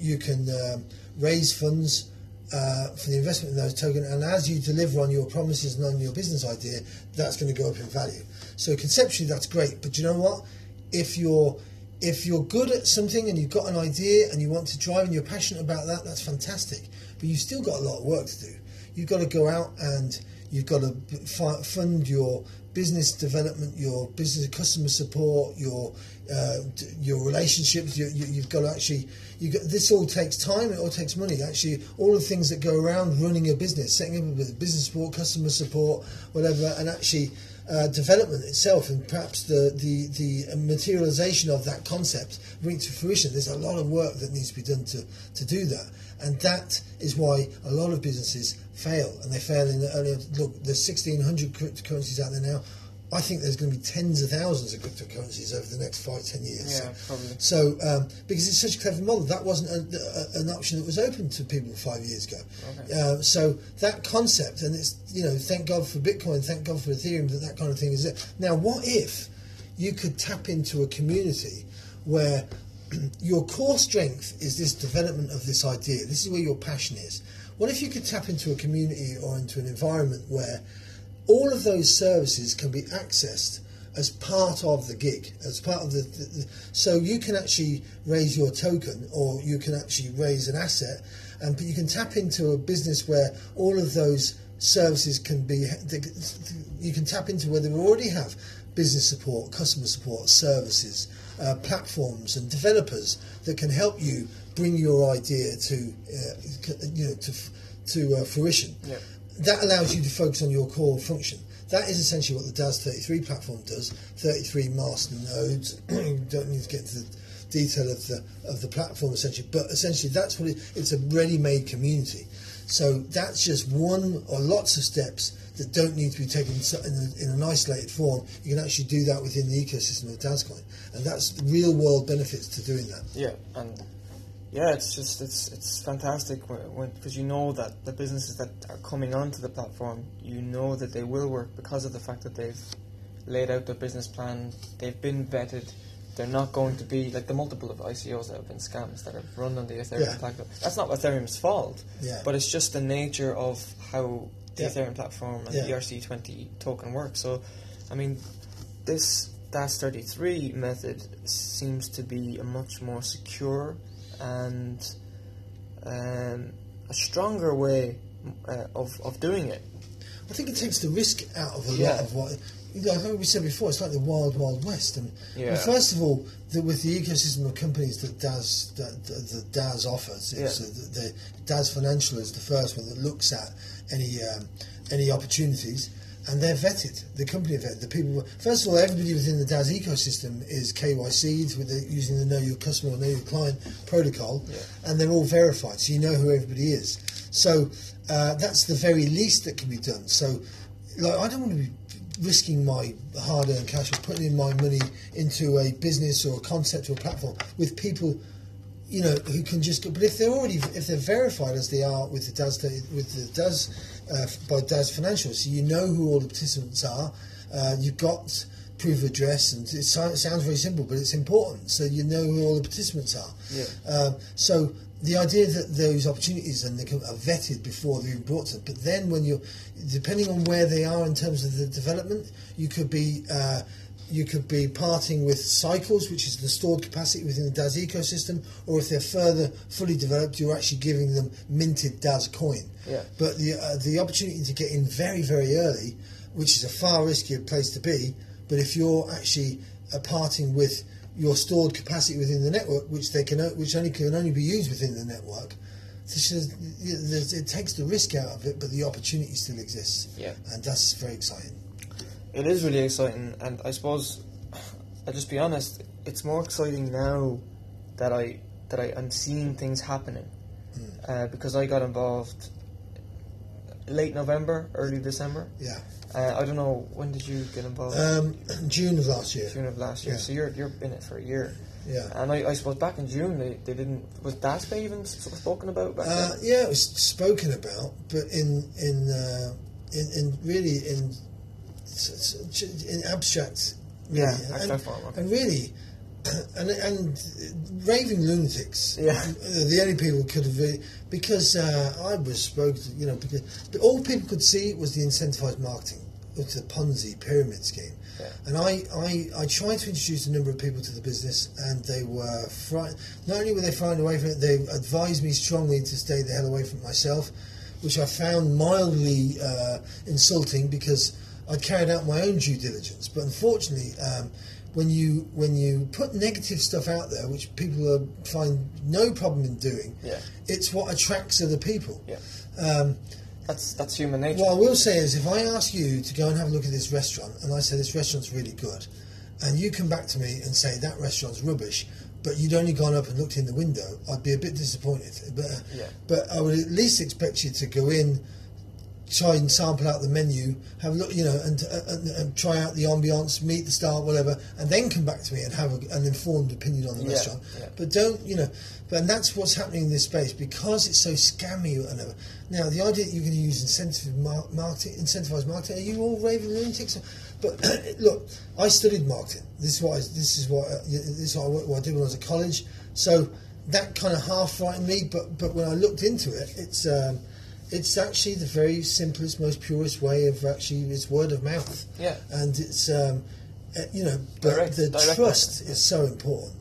you can um, raise funds uh, for the investment in those tokens and as you deliver on your promises and on your business idea that's going to go up in value. So conceptually that's great but you know what? If you're if you're good at something and you've got an idea and you want to drive and you're passionate about that that's fantastic but you've still got a lot of work to do. You've got to go out and you've got to fund your business development, your business customer support, your uh, your relationships. You, you, you've got to actually. You got, this all takes time. It all takes money. Actually, all the things that go around running a business, setting up a business, support, customer support, whatever, and actually. Uh, development itself and perhaps the, the, the materialization of that concept bring to fruition. There's a lot of work that needs to be done to, to do that. And that is why a lot of businesses fail. And they fail in the early, look, there's 1,600 cryptocurrencies out there now. I think there's going to be tens of thousands of cryptocurrencies over the next five, ten years. Yeah, probably. So, um, because it's such a clever model, that wasn't a, a, an option that was open to people five years ago. Okay. Uh, so that concept, and it's you know, thank God for Bitcoin, thank God for Ethereum that that kind of thing is there. Now, what if you could tap into a community where (clears throat) your core strength is this development of this idea? This is where your passion is. What if you could tap into a community or into an environment where all of those services can be accessed as part of the gig, as part of the, the, the so you can actually raise your token or you can actually raise an asset, and but you can tap into a business where all of those services can be. You can tap into where they already have business support, customer support, services, uh, platforms, and developers that can help you bring your idea to uh, you know to to uh, fruition Yeah. that allows you to focus on your core function. That is essentially what the DAS 33 platform does. 33 master nodes. (clears throat) you don't need to get into the detail of the of the platform essentially, but essentially that's what it, it's a ready-made community. So that's just one or lots of steps that don't need to be taken in, an isolated form. You can actually do that within the ecosystem of Dascoin, and that's real-world benefits to doing that. Yeah, and yeah, it's just it's it's fantastic because you know that the businesses that are coming onto the platform, you know that they will work because of the fact that they've laid out their business plan, they've been vetted. They're not going to be like the multiple of ICOs that have been scams that have run on the Ethereum Yeah. platform. That's not Ethereum's fault, Yeah. but it's just the nature of how the Yeah. Ethereum platform and the ERC20 token works. So, I mean, this DAS33 method seems to be a much more secure and um, a stronger way uh, of, of doing it. I think it takes the risk out of a lot of what. You know, like we said before, it's like the wild, wild west. And Yeah. well, first of all, the, with the ecosystem of companies that DAS that, that, that DAS offers, Yeah. so the, the DAS Financial is the first one that looks at any um, any opportunities, and they're vetted. The company vetted. The people. First of all, everybody within the DAS ecosystem is KYC'd with the, using the Know Your Customer or Know Your Client protocol, Yeah. and they're all verified, so you know who everybody is. So uh, that's the very least that can be done. So, like, I don't want to be risking my hard-earned cash or putting in my money into a business or a concept or a platform with people, you know, who can just. Go, but if they're already, if they're verified as they are with the DAS, with the DAS uh, by DAS Financial, so you know who all the participants are. Uh, you've got proof of address, and it it sounds very simple, but it's important. So you know who all the participants are. Yeah. Um, so the idea that those opportunities and they are vetted before they're even brought to, them, but then when you're, depending on where they are in terms of the development, you could be. Uh, you could be parting with cycles, which is the stored capacity within the DAS ecosystem, or if they're further fully developed, you're actually giving them minted DAS coin. Yeah. But the uh, the opportunity to get in very very early, which is a far riskier place to be, But if you're actually uh, parting with your stored capacity within the network, which they can, which only can only be used within the network, this is, it takes the risk out of it, but the opportunity still exists, Yeah. and that's very exciting. It is really exciting, and I suppose I'll just be honest. It's more exciting now that I that I am seeing things happening uh, because I got involved late November, early December. Yeah. Uh, I don't know when did you get involved? Um, (clears throat) June of last year. June of last year. yeah. So you're you're in it for a year. Yeah. And I, I suppose back in June they, they didn't was DASPA even sort of spoken about back Uh, yeah, it was spoken about, but in in uh, in, in really in in abstract. Yeah, really. abstract and, form, okay. and really, (clears throat) and and raving lunatics. Yeah. the only people could have really, because uh, I was spoken. To, you know, because all people could see was the incentivized marketing, is a Ponzi pyramid scheme. Yeah. And I, I, I tried to introduce a number of people to the business, and they were fri- not only were they frightened away from it, they advised me strongly to stay the hell away from it myself, which I found mildly uh, insulting because I carried out my own due diligence. But unfortunately, um, when you when you put negative stuff out there, which people are, find no problem in doing, Yeah. it's what attracts other people. Yeah. Um, That's that's human nature. what I will say is, if I ask you to go and have a look at this restaurant, and I say this restaurant's really good, and you come back to me and say that restaurant's rubbish, but you'd only gone up and looked in the window, I'd be a bit disappointed. But, Yeah. but I would at least expect you to go in, try and sample out the menu, have a look, you know, and, uh, and, and try out the ambiance, meet the staff, whatever, and then come back to me and have a, an informed opinion on the Yeah, restaurant. yeah. But don't, you know, but and that's what's happening in this space because it's so scammy. And. Now, the idea that you're going to use incentive mar- marketing, incentivized marketing, are you all raving lunatics? But (clears throat) look, I studied marketing. This is what I, this is what uh, this is what I, what I did when I was at college. So that kind of half frightened me. But but when I looked into it, it's um, it's actually the very simplest, most purest way of actually is word of mouth. Yeah. and it's um, uh, you know, but Direct- the direct trust message, is so important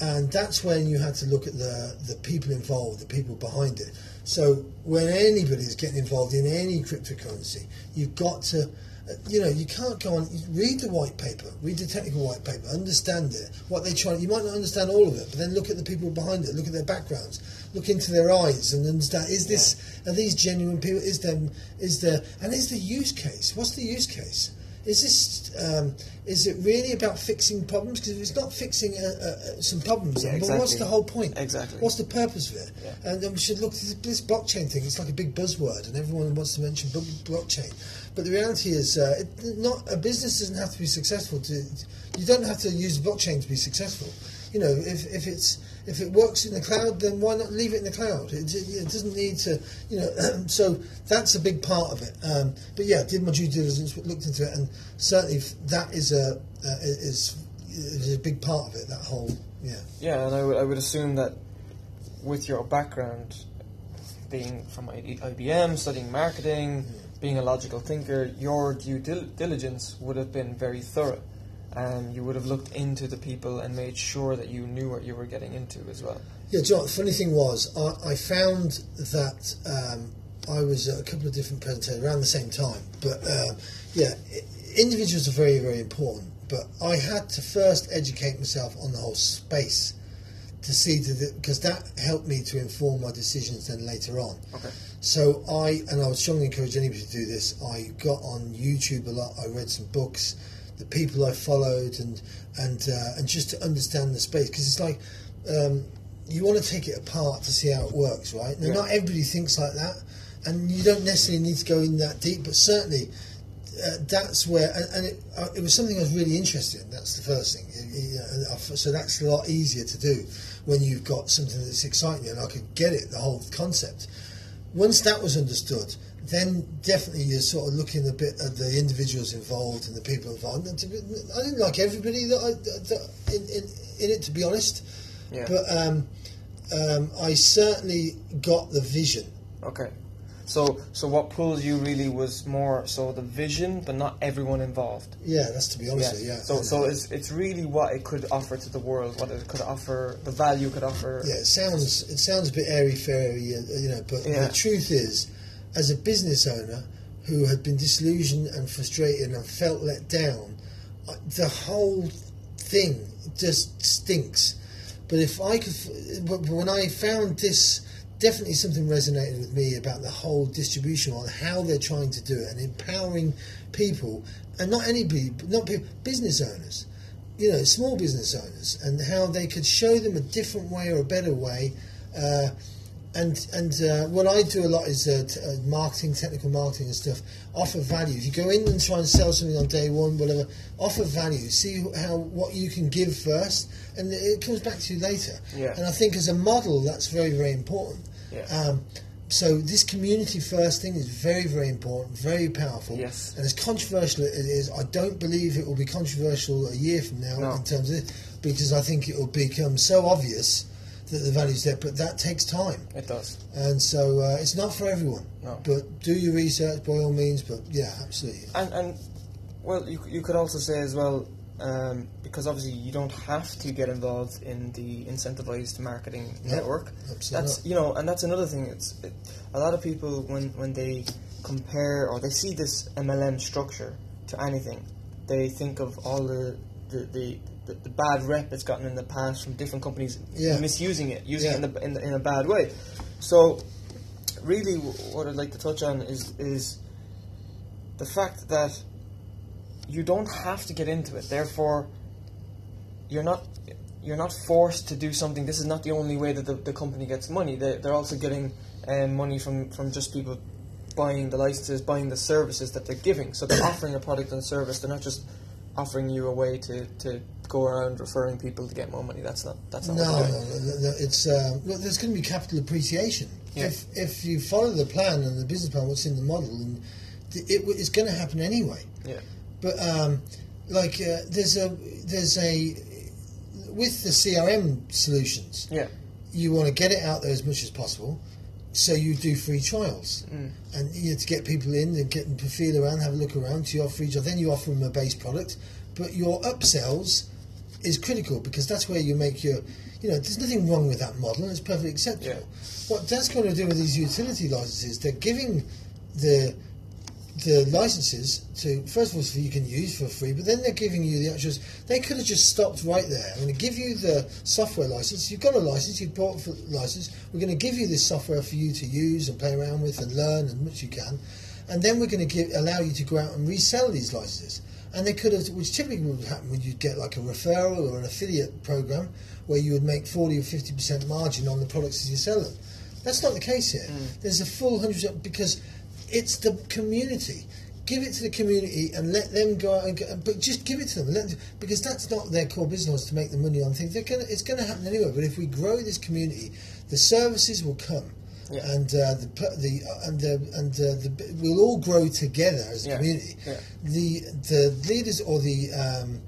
and that's when you had to look at the the people involved, the people behind it. So when anybody is getting involved in any cryptocurrency, you've got to, uh, you know, you can't go on. Read the white paper, read the technical white paper, understand it. What they try, you might not understand all of it, but then look at the people behind it, look at their backgrounds, look into their eyes, and understand: is this are these genuine people? Is them is there and is the use case? What's the use case? Is this um, is it really about fixing problems? Because if it's not fixing uh, uh, uh, some problems, Yeah, then, well, what's the whole point? Exactly. What's the purpose of it? Yeah. And then we should look at this, this blockchain thing. It's like a big buzzword, and everyone wants to mention blo- blockchain. But the reality is, uh, it, not a business doesn't have to be successful. To you don't have to use blockchain to be successful. You know, if, if it's if it works in the cloud, then why not leave it in the cloud? It, it doesn't need to, you know. (clears throat) so that's a big part of it. Um, but yeah, did my due diligence, looked into it, and certainly that is a uh, is, is a big part of it. That whole yeah. Yeah, and I would, I would assume that with your background, being from IBM, studying marketing, being a logical thinker, your due dil- diligence would have been very thorough. And you would have looked into the people and made sure that you knew what you were getting into as well. Yeah, John. The funny thing was, I, I found that um, I was at a couple of different presentations around the same time. But um, yeah, individuals are very, very important. But I had to first educate myself on the whole space to see because that helped me to inform my decisions then later on. Okay. So I and I would strongly encourage anybody to do this. I got on YouTube a lot. I read some books, the people I followed, and and uh, and just to understand the space because it's like um, you want to take it apart to see how it works, right? Now, Yeah. not everybody thinks like that, and you don't necessarily need to go in that deep, but certainly. Uh, that's where, and, and it, uh, it was something I was really interested in. That's the first thing. It- it- you know, and I f- so that's a lot easier to do when you've got something that's exciting and I could get it, the whole concept once that was understood, then definitely you're sort of looking a bit at the individuals involved and the people involved. And be, I didn't like everybody that I, that in, in, in it, to be honest. Yeah. But um, um, I certainly got the vision. Okay. So, so what pulled you really was more so the vision, but not everyone involved. Yeah, that's to be honest with. Yeah. So, so it's it's really what it could offer to the world, what it could offer, the value it could offer. yeah, it sounds it sounds a bit airy fairy, uh, you know. But Yeah. the truth is, as a business owner who had been disillusioned and frustrated and felt let down, uh, the whole thing just stinks. But if I could, but when I found this, definitely something resonated with me about the whole distribution on how they're trying to do it and empowering people, and not any people, not people, business owners, you know, small business owners, and how they could show them a different way or a better way. Uh, and and uh, what I do a lot is uh, t- uh, marketing, technical marketing and stuff. Offer value. If you go in and try and sell something on day one, whatever, offer value. See how what you can give first, and it comes back to you later. Yeah. And I think as a model, that's very very important. Yeah. Um, so this community first thing is very very important, very powerful. Yes. And as controversial as it is, I don't believe it will be controversial a year from now No. in terms of it, because I think it will become so obvious that the value's there. But that takes time It does. and so uh, it's not for everyone. No. But do your research by all means. But yeah, absolutely. And and well, you you could also say as well. Um, because obviously you don't have to get involved in the incentivized marketing No, network. absolutely That's you know, and that's another thing. It's it, a lot of people when when they compare or they see this MLM structure to anything, they think of all the the, the, the, the bad rep it's gotten in the past from different companies Yeah. misusing it, using Yeah. it in, the, in, the, in a bad way. So, really, w- what I'd like to touch on is is the fact that you don't have to get into it. Therefore, you're not you're not forced to do something. This is not the only way that the, the company gets money. They, they're also getting um, money from, from just people buying the licenses, buying the services that they're giving. So they're (coughs) offering a product and service. They're not just offering you a way to, to go around referring people to get more money. That's not that's not No, no, no, it's uh, well, there's going to be capital appreciation Yeah. if if you follow the plan and the business plan, what's in the model, and it, w- it's going to happen anyway. Yeah. But um, like uh, there's a there's a with the CRM solutions, Yeah. you want to get it out there as much as possible. So you do free trials, Mm. and you know, to get people in and get them to feel around, have a look around. So you offer free trial Then you offer them a base product, but your upsells is critical because that's where you make your. You know, there's nothing wrong with that model. and It's perfectly acceptable. Yeah. What that's going to do with these utility licenses, they're giving the the licenses to first of all so you can use for free, but then they're giving you the actuals. They could have just stopped right there. I'm going to give you the software license. You've got a license. You've bought for license. We're going to give you this software for you to use and play around with and learn as much as you can, and then we're going to give, allow you to go out and resell these licenses. And they could have, which typically would happen when you'd get like a referral or an affiliate program where you would make 40 or 50% margin on the products as you sell them. That's not the case here. Mm. There's a full 100% because it's the community. Give it to the community and let them go out and go, but just give it to them. Let them, because that's not their core business to make the money on things. Gonna, it's going to happen anyway. But if we grow this community, the services will come. Yeah. And uh, the the uh, and the and uh, the we'll all grow together as a Yeah. community. The the leaders or the um,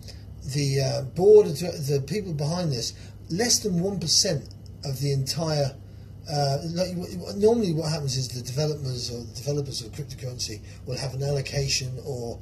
the uh, board, of the people behind this, less than one percent of the entire. Uh, like, normally, what happens is the developers or the developers of cryptocurrency will have an allocation or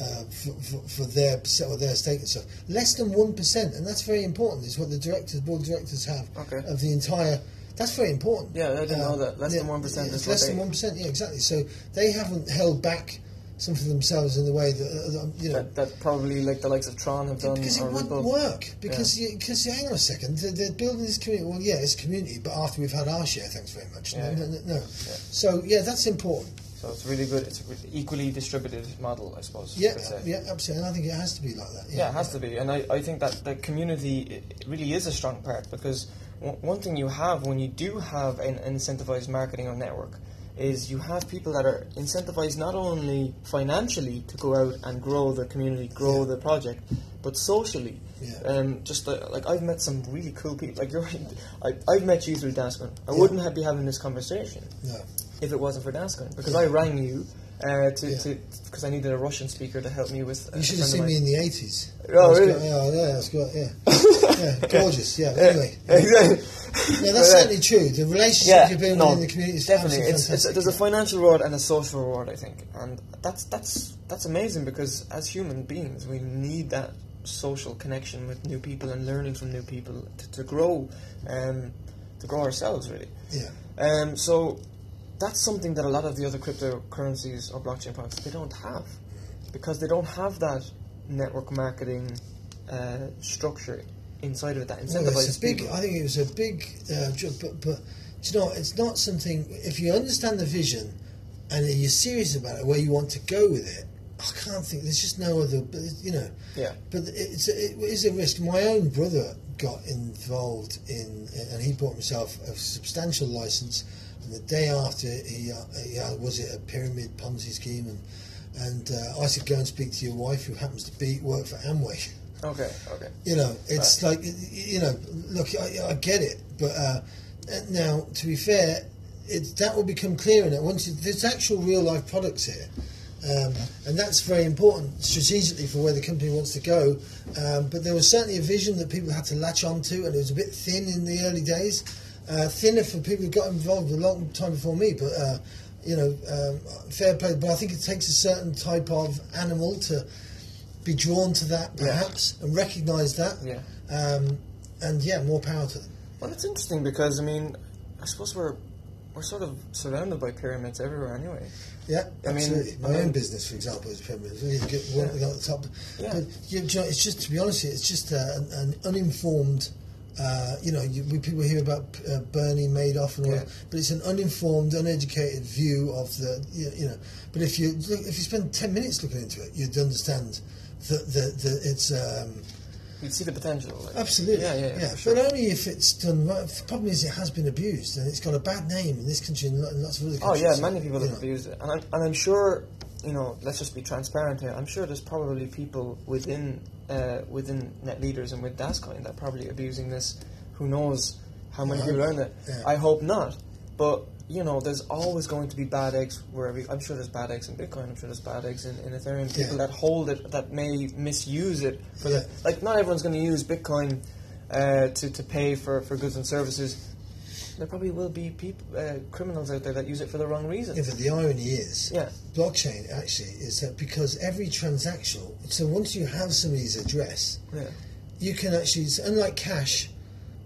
uh, for, for, for their or their stake and stuff. Less than one percent, and that's very important. Is what the directors, board of directors have Okay. of the entire. That's very important. Yeah, I didn't know Um, that. Less than 1% yeah, it's less than one percent. Yeah, exactly. So they haven't held back something themselves in the way that uh, you know That, that probably like the likes of Tron have done because it wouldn't work. Because you, because hang on a second, they're, they're building this community. Well, yeah, it's community, but after we've had our share, thanks very much. Yeah, no, yeah. no, no. So yeah, that's important. So it's really good. It's a equally distributed model, I suppose. Yeah, yeah, absolutely. And I think it has to be like that. Yeah, it has to be, and I, I think that the community really is a strong part because one thing you have when you do have an incentivized marketing or network is you have people that are incentivized not only financially to go out and grow the community, grow Yeah. the project, but socially. Yeah. Um, just uh, like I've met some really cool people. Like (laughs) you're, I, I've met you through Dascoin. I Yeah. wouldn't have be having this conversation No. if it wasn't for Dascoin because Yeah. I rang you uh, to Yeah. because I needed a Russian speaker to help me with. a You should have seen me in the eighties. Oh, really? yeah, yeah, that's good. Yeah, (laughs) yeah, gorgeous. Yeah. Anyway, exactly. no, that's (laughs) uh, certainly true. The relationship yeah, you're building no, in the community is definitely. It's, it's, there's a financial reward and a social reward, I think, and that's that's that's amazing because as human beings, we need that social connection with new people and learning from new people to, to grow, um, to grow ourselves really. yeah. Um, so that's something that a lot of the other cryptocurrencies or blockchain products they don't have because they don't have that network marketing uh, structure inside of it that Well, incentivizes it's a big. people. I think it was a big uh, job, but but you know, it's not something. If you understand the vision and you're serious about it, where you want to go with it, I can't think. There's just no other. But you know, Yeah. but it's it is a risk. My own brother got involved in, and he bought himself a substantial license. And the day after, he, uh, he uh, was it a pyramid Ponzi scheme, and and uh, I said, go and speak to your wife, who happens to be work for Amway. Okay, okay. You know, it's like you know. Look, I, I get it, but uh, now to be fair, it, that will become clearer now. Once you, there's actual real life products here, um, and that's very important strategically for where the company wants to go. Um, but there was certainly a vision that people had to latch onto, and it was a bit thin in the early days. Uh, thinner for people who got involved a long time before me, but. Uh, you know, um, fair play, but I think it takes a certain type of animal to be drawn to that, Yeah. perhaps, and recognise that. Yeah. Um, and yeah, more power to them. Well, it's interesting because I mean, I suppose we're we're sort of surrounded by pyramids everywhere anyway. Yeah, I mean, absolutely. My I mean- own business, for example, is pyramid. You get one Yeah. at the top, Yeah. but you know, it's just to be honest, it's just uh, an, an uninformed. Uh, you know, you, we, people hear about uh, Bernie Madoff and all Yeah. that, but it's an uninformed, uneducated view of the. You, you know, but if you look, if you spend ten minutes looking into it, you'd understand that that, that it's. Um, You see the potential. Like, Absolutely. Yeah, yeah, yeah. for sure. But only if it's done right. The problem is it has been abused and it's got a bad name in this country and lots of other Oh yeah, many people have know. abused it, and I'm and I'm sure, you know, let's just be transparent here. I'm sure there's probably people within uh, within NetLeaders and with Dascoin that are probably abusing this. Who knows how many Yeah, people are in it? yeah. I hope not. But you know, there's always going to be bad eggs wherever. I'm sure there's bad eggs in Bitcoin. I'm sure there's bad eggs in, in Ethereum. People Yeah. that hold it that may misuse it for Yeah. the like. Not everyone's going to use Bitcoin uh, to to pay for, for goods and services. There probably will be people, uh, criminals out there that use it for the wrong reason. Yeah, but the irony is, Yeah. blockchain actually is that because every transaction, so once you have somebody's address, Yeah. you can actually, unlike cash,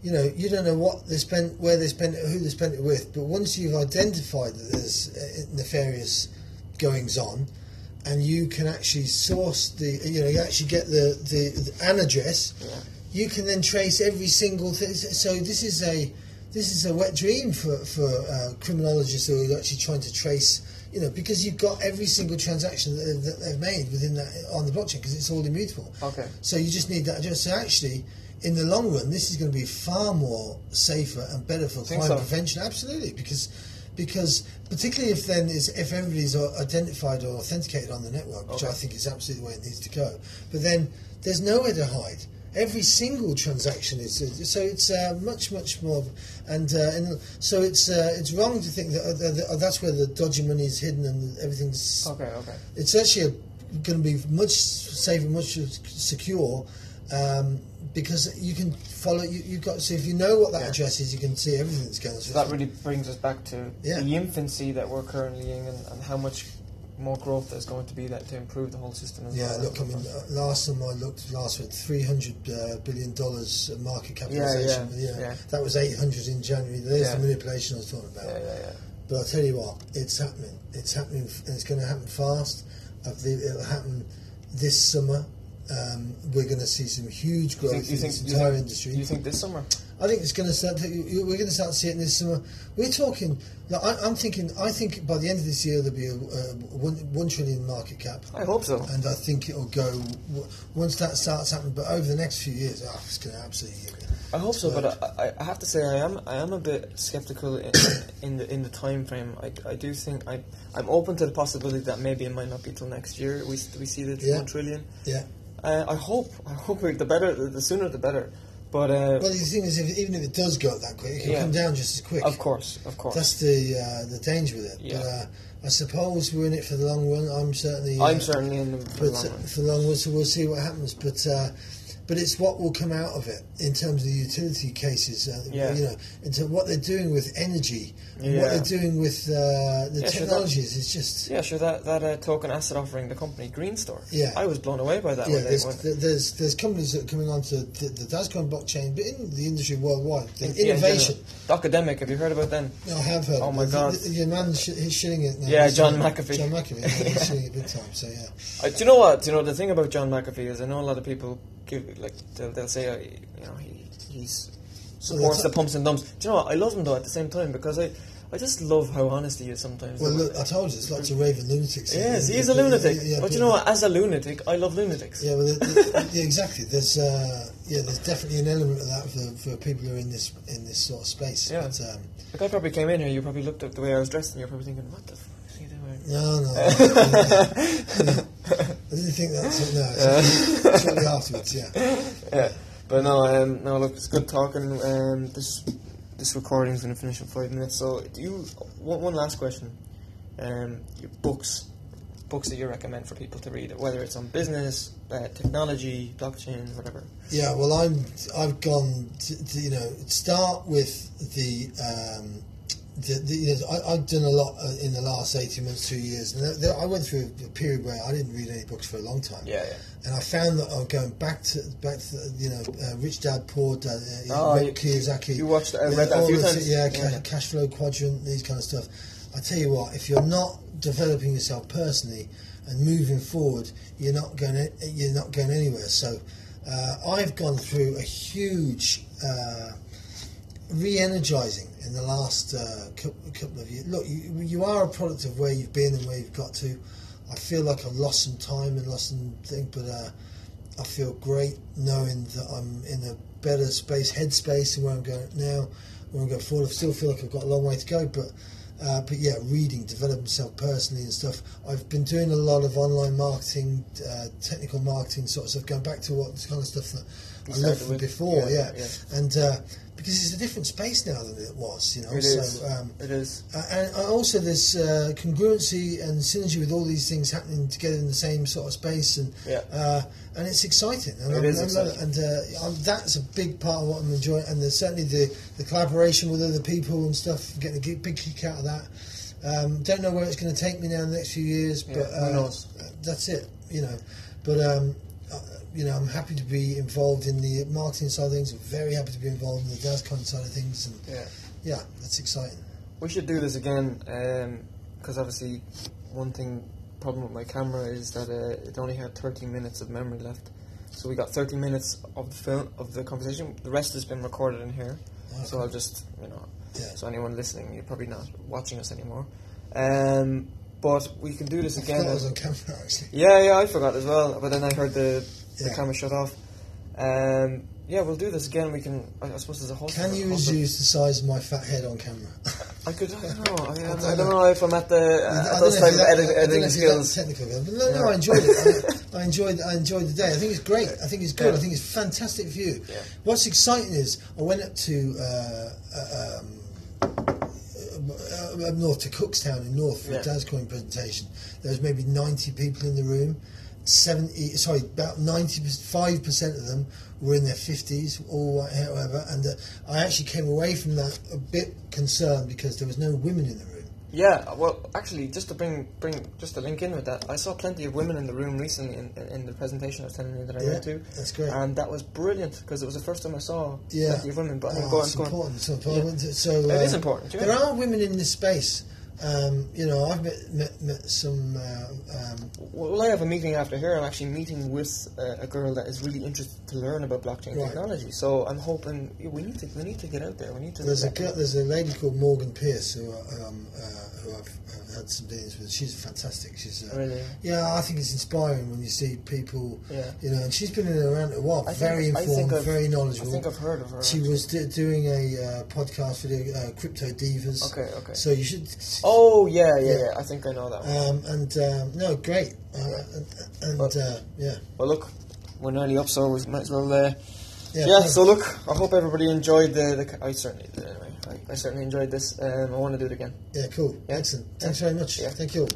you know, you don't know what they spent, where they spent it, who they spent it with, but once you've identified that there's uh, nefarious goings on, and you can actually source the, you know, you actually get the, the, the an address, Yeah. you can then trace every single thing. So this is a this is a wet dream for for uh, criminologists who are actually trying to trace. You know, because you've got every single transaction that they've, that they've made within that on the blockchain because it's all immutable. Okay. So you just need that address. So actually, in the long run, this is going to be far more safer and better for crime so? prevention. Absolutely, because because particularly if then is if everybody's identified or authenticated on the network, which Okay. I think is absolutely the way it needs to go. But then there's nowhere to hide. Every single transaction is so it's uh, much much more, and, uh, and so it's uh, it's wrong to think that, uh, that that's where the dodgy money is hidden and everything's Okay. Okay. it's actually going to be much safer, much secure, um, because you can follow. You, you've got so if you know what that Yeah. address is, you can see everything that's going on. So that really brings us back to Yeah. the infancy that we're currently in, and, and how much more growth there's going to be that to improve the whole system. As yeah, well. look, I mean, uh, last time I looked, last with three hundred uh, billion dollars market capitalization. yeah, yeah. yeah, that was eight hundred in January. There's Yeah. the manipulation I was talking about. yeah, yeah, yeah. But I'll tell you what, it's happening. It's happening, and it's going to happen fast. I believe it'll happen this summer. Um, we're going to see some huge growth you in think, this you entire think- industry. You think this summer? I think it's going to start. To, we're going to start seeing it this summer. We're talking. Like, I, I'm thinking. I think by the end of this year there'll be a, a one, one trillion market cap, I hope so. and I think it'll go w- once that starts happening. But over the next few years, oh, it's going to absolutely. I hope so, but. I, I- have to say I am I am a bit skeptical in, in the in the time frame. I, I do think I I'm open to the possibility that maybe it might not be till next year we we see the Yeah. one trillion. yeah. Uh, I hope I hope the better the sooner the better. But uh, Well, the thing is, if, even if it does go up that quick, it can Yeah. come down just as quick. of course, of course, That's the uh, the danger with it. Yeah. But uh, I suppose we're in it for the long run. I'm certainly. I'm uh, certainly in the, for the but long uh, run. for the long run, so we'll see what happens. But uh, but it's what will come out of it in terms of the utility cases. Uh, Yeah. You know, into what they're doing with energy, Yeah. what they're doing with uh, the Yeah, sure, technologies. It's just Yeah, sure. That that uh, token asset offering, the company Green Store. Yeah. I was blown away by that. yeah. There's, there's there's companies that are coming onto the, the Dogecoin blockchain, but in the industry worldwide, the in- yeah, in innovation. general. Academic. Have you heard about them? I have heard. Oh my The- God. the- Your man, sh- he's shitting it. Now. Yeah, John McAfee. John McAfee. Yeah, he's (laughs) shitting it big time. So yeah. Uh, do you know what? Do you know the thing about John McAfee is I know a lot of people give like they'll, they'll say you know he he's supports the pumps and dumps. Do you know what? I love him though at the same time because I I just love how honest he is sometimes. Well, look, I told you, it's lots of raving lunatics. Yes, he is a lunatic. yeah, but you know what? As a lunatic, I love lunatics. Yeah, well, yeah, exactly. There's uh, yeah, there's definitely an element of that for, for people who are in this in this sort of space. Yeah. But, um, Like I probably came in here, you probably looked at the way I was dressed, and you're probably thinking, "What the fuck is he doing?" No, no, (laughs) I didn't think that. No, it's shortly afterwards. Yeah, yeah, but no, um, no. Look, it's good talking. Um, this this recording's going to finish in five minutes. So, do you one, one last question? Um, your books, books that you recommend for people to read, whether it's on business, uh, technology, blockchain, whatever. yeah. Well, I'm I've gone to, to, you know start with the. Um, I, I've done a lot uh, in the last 18 months, two years, and there, I went through a period where I didn't read any books for a long time. Yeah, yeah. and I found that I'm going back to back to you know uh, Rich Dad Poor Dad, uh, Oh, you- Kiyosaki. you watched- uh, read that a all few the- times? Yeah, Yeah. ca- cash flow quadrant, these kind of stuff. I tell you what, if you're not developing yourself personally and moving forward, you're not going you're not going anywhere. So uh, I've gone through a huge. Uh, re-energizing in the last uh, couple, couple of years. Look, you, you are a product of where you've been and where you've got to. I feel like I've lost some time and lost some thing, but uh, I feel great knowing that I'm in a better space, headspace, and where I'm going now, where I'm going forward. I still feel like I've got a long way to go, but. Uh, but yeah, reading, developing myself personally and stuff. I've been doing a lot of online marketing, uh, technical marketing sort of stuff, going back to what the kind of stuff that You I loved started from with. before. Yeah, Yeah, yeah. and uh, because it's a different space now than it was, you know. It so is. Um, It is. uh, and uh, also there's uh, congruency and synergy with all these things happening together in the same sort of space, and Yeah. uh, and it's exciting. And It I'm- is I'm lo- exciting. and uh, that's a big part of what I'm enjoying. And there's certainly the, the collaboration with other people and stuff. Getting a big kick out of that. Um, don't know where it's going to take me now in the next few years, Yeah, but uh, knows? that's it. You know, but. Um, uh, you know, I'm happy to be involved in the marketing side of things. I'm very happy to be involved in the Dascoin side of things, and Yeah. yeah, that's exciting. We should do this again because obviously one thing problem with my camera is that uh, it only had 30 minutes of memory left. So we got 30 minutes of the film of the conversation. The rest has been recorded in here. So I'll just you know. Yeah. So anyone listening, you're probably not watching us anymore. Um, but we can do this again. I was on camera actually. yeah, yeah, I forgot as well. But then I heard the the camera shut off. Um, yeah, we'll do this again. We can. I, I suppose there's a whole. Can you reduce the size of my fat head on camera? I could. I don't know. (laughs) I, I, don't I don't know. know if I'm at the at don't those type of that- edit, I editing skills. Technical, but no, no, I enjoyed it. (laughs) I, enjoyed, I enjoyed the day. I think it's great. I think it's good. Yeah. I think it's a fantastic view. Yeah. What's exciting is I went up to uh, uh, um, uh, up north to Cookstown in North for Yeah. a DasCoin presentation. There was maybe ninety people in the room. Seventy, sorry, about ninety-five percent of them were in their fifties or whatever. And uh, I actually came away from that a bit concerned because there was no women in the room. Yeah, well, actually, just to bring bring just to link in with that, I saw plenty of women in the room recently in, in, in the presentation I was telling you that I Yeah, went to, that's great. and that was brilliant because it was the first time I saw Yeah. plenty of women. But Oh, it's go on. important. So, Yeah. so uh, It is important. There are women in this space. Um, you know, I've met, met, met some. Uh, um, Well, I have a meeting after here. I'm actually meeting with uh, a girl that is really interested to learn about blockchain Right. technology. So I'm hoping we need to we need to get out there. We need to. there's a girl, there's a lady called Morgan Pierce who um, uh, who I've, I've had some dealings with. She's fantastic. She's uh, Really? yeah. I think it's inspiring when you see people. Yeah. You know, and she's been in around a while. Think- very informed, very knowledgeable. I think I've heard of her. she was d- doing a uh, podcast video, uh, Crypto Divas. Okay, okay. So you should. Oh yeah, yeah, Yeah. yeah. I think I know that one. Um, and um, no, great. Uh, and and Well- uh, yeah. Well, look, we're nearly up, so we might as well. Uh, Yeah, yeah. So look, I hope everybody enjoyed the. the I certainly did anyway. I, I certainly enjoyed this. Um, I want to do it again. Yeah, cool. Yeah. Excellent. Thanks very much. Yeah. Thank you.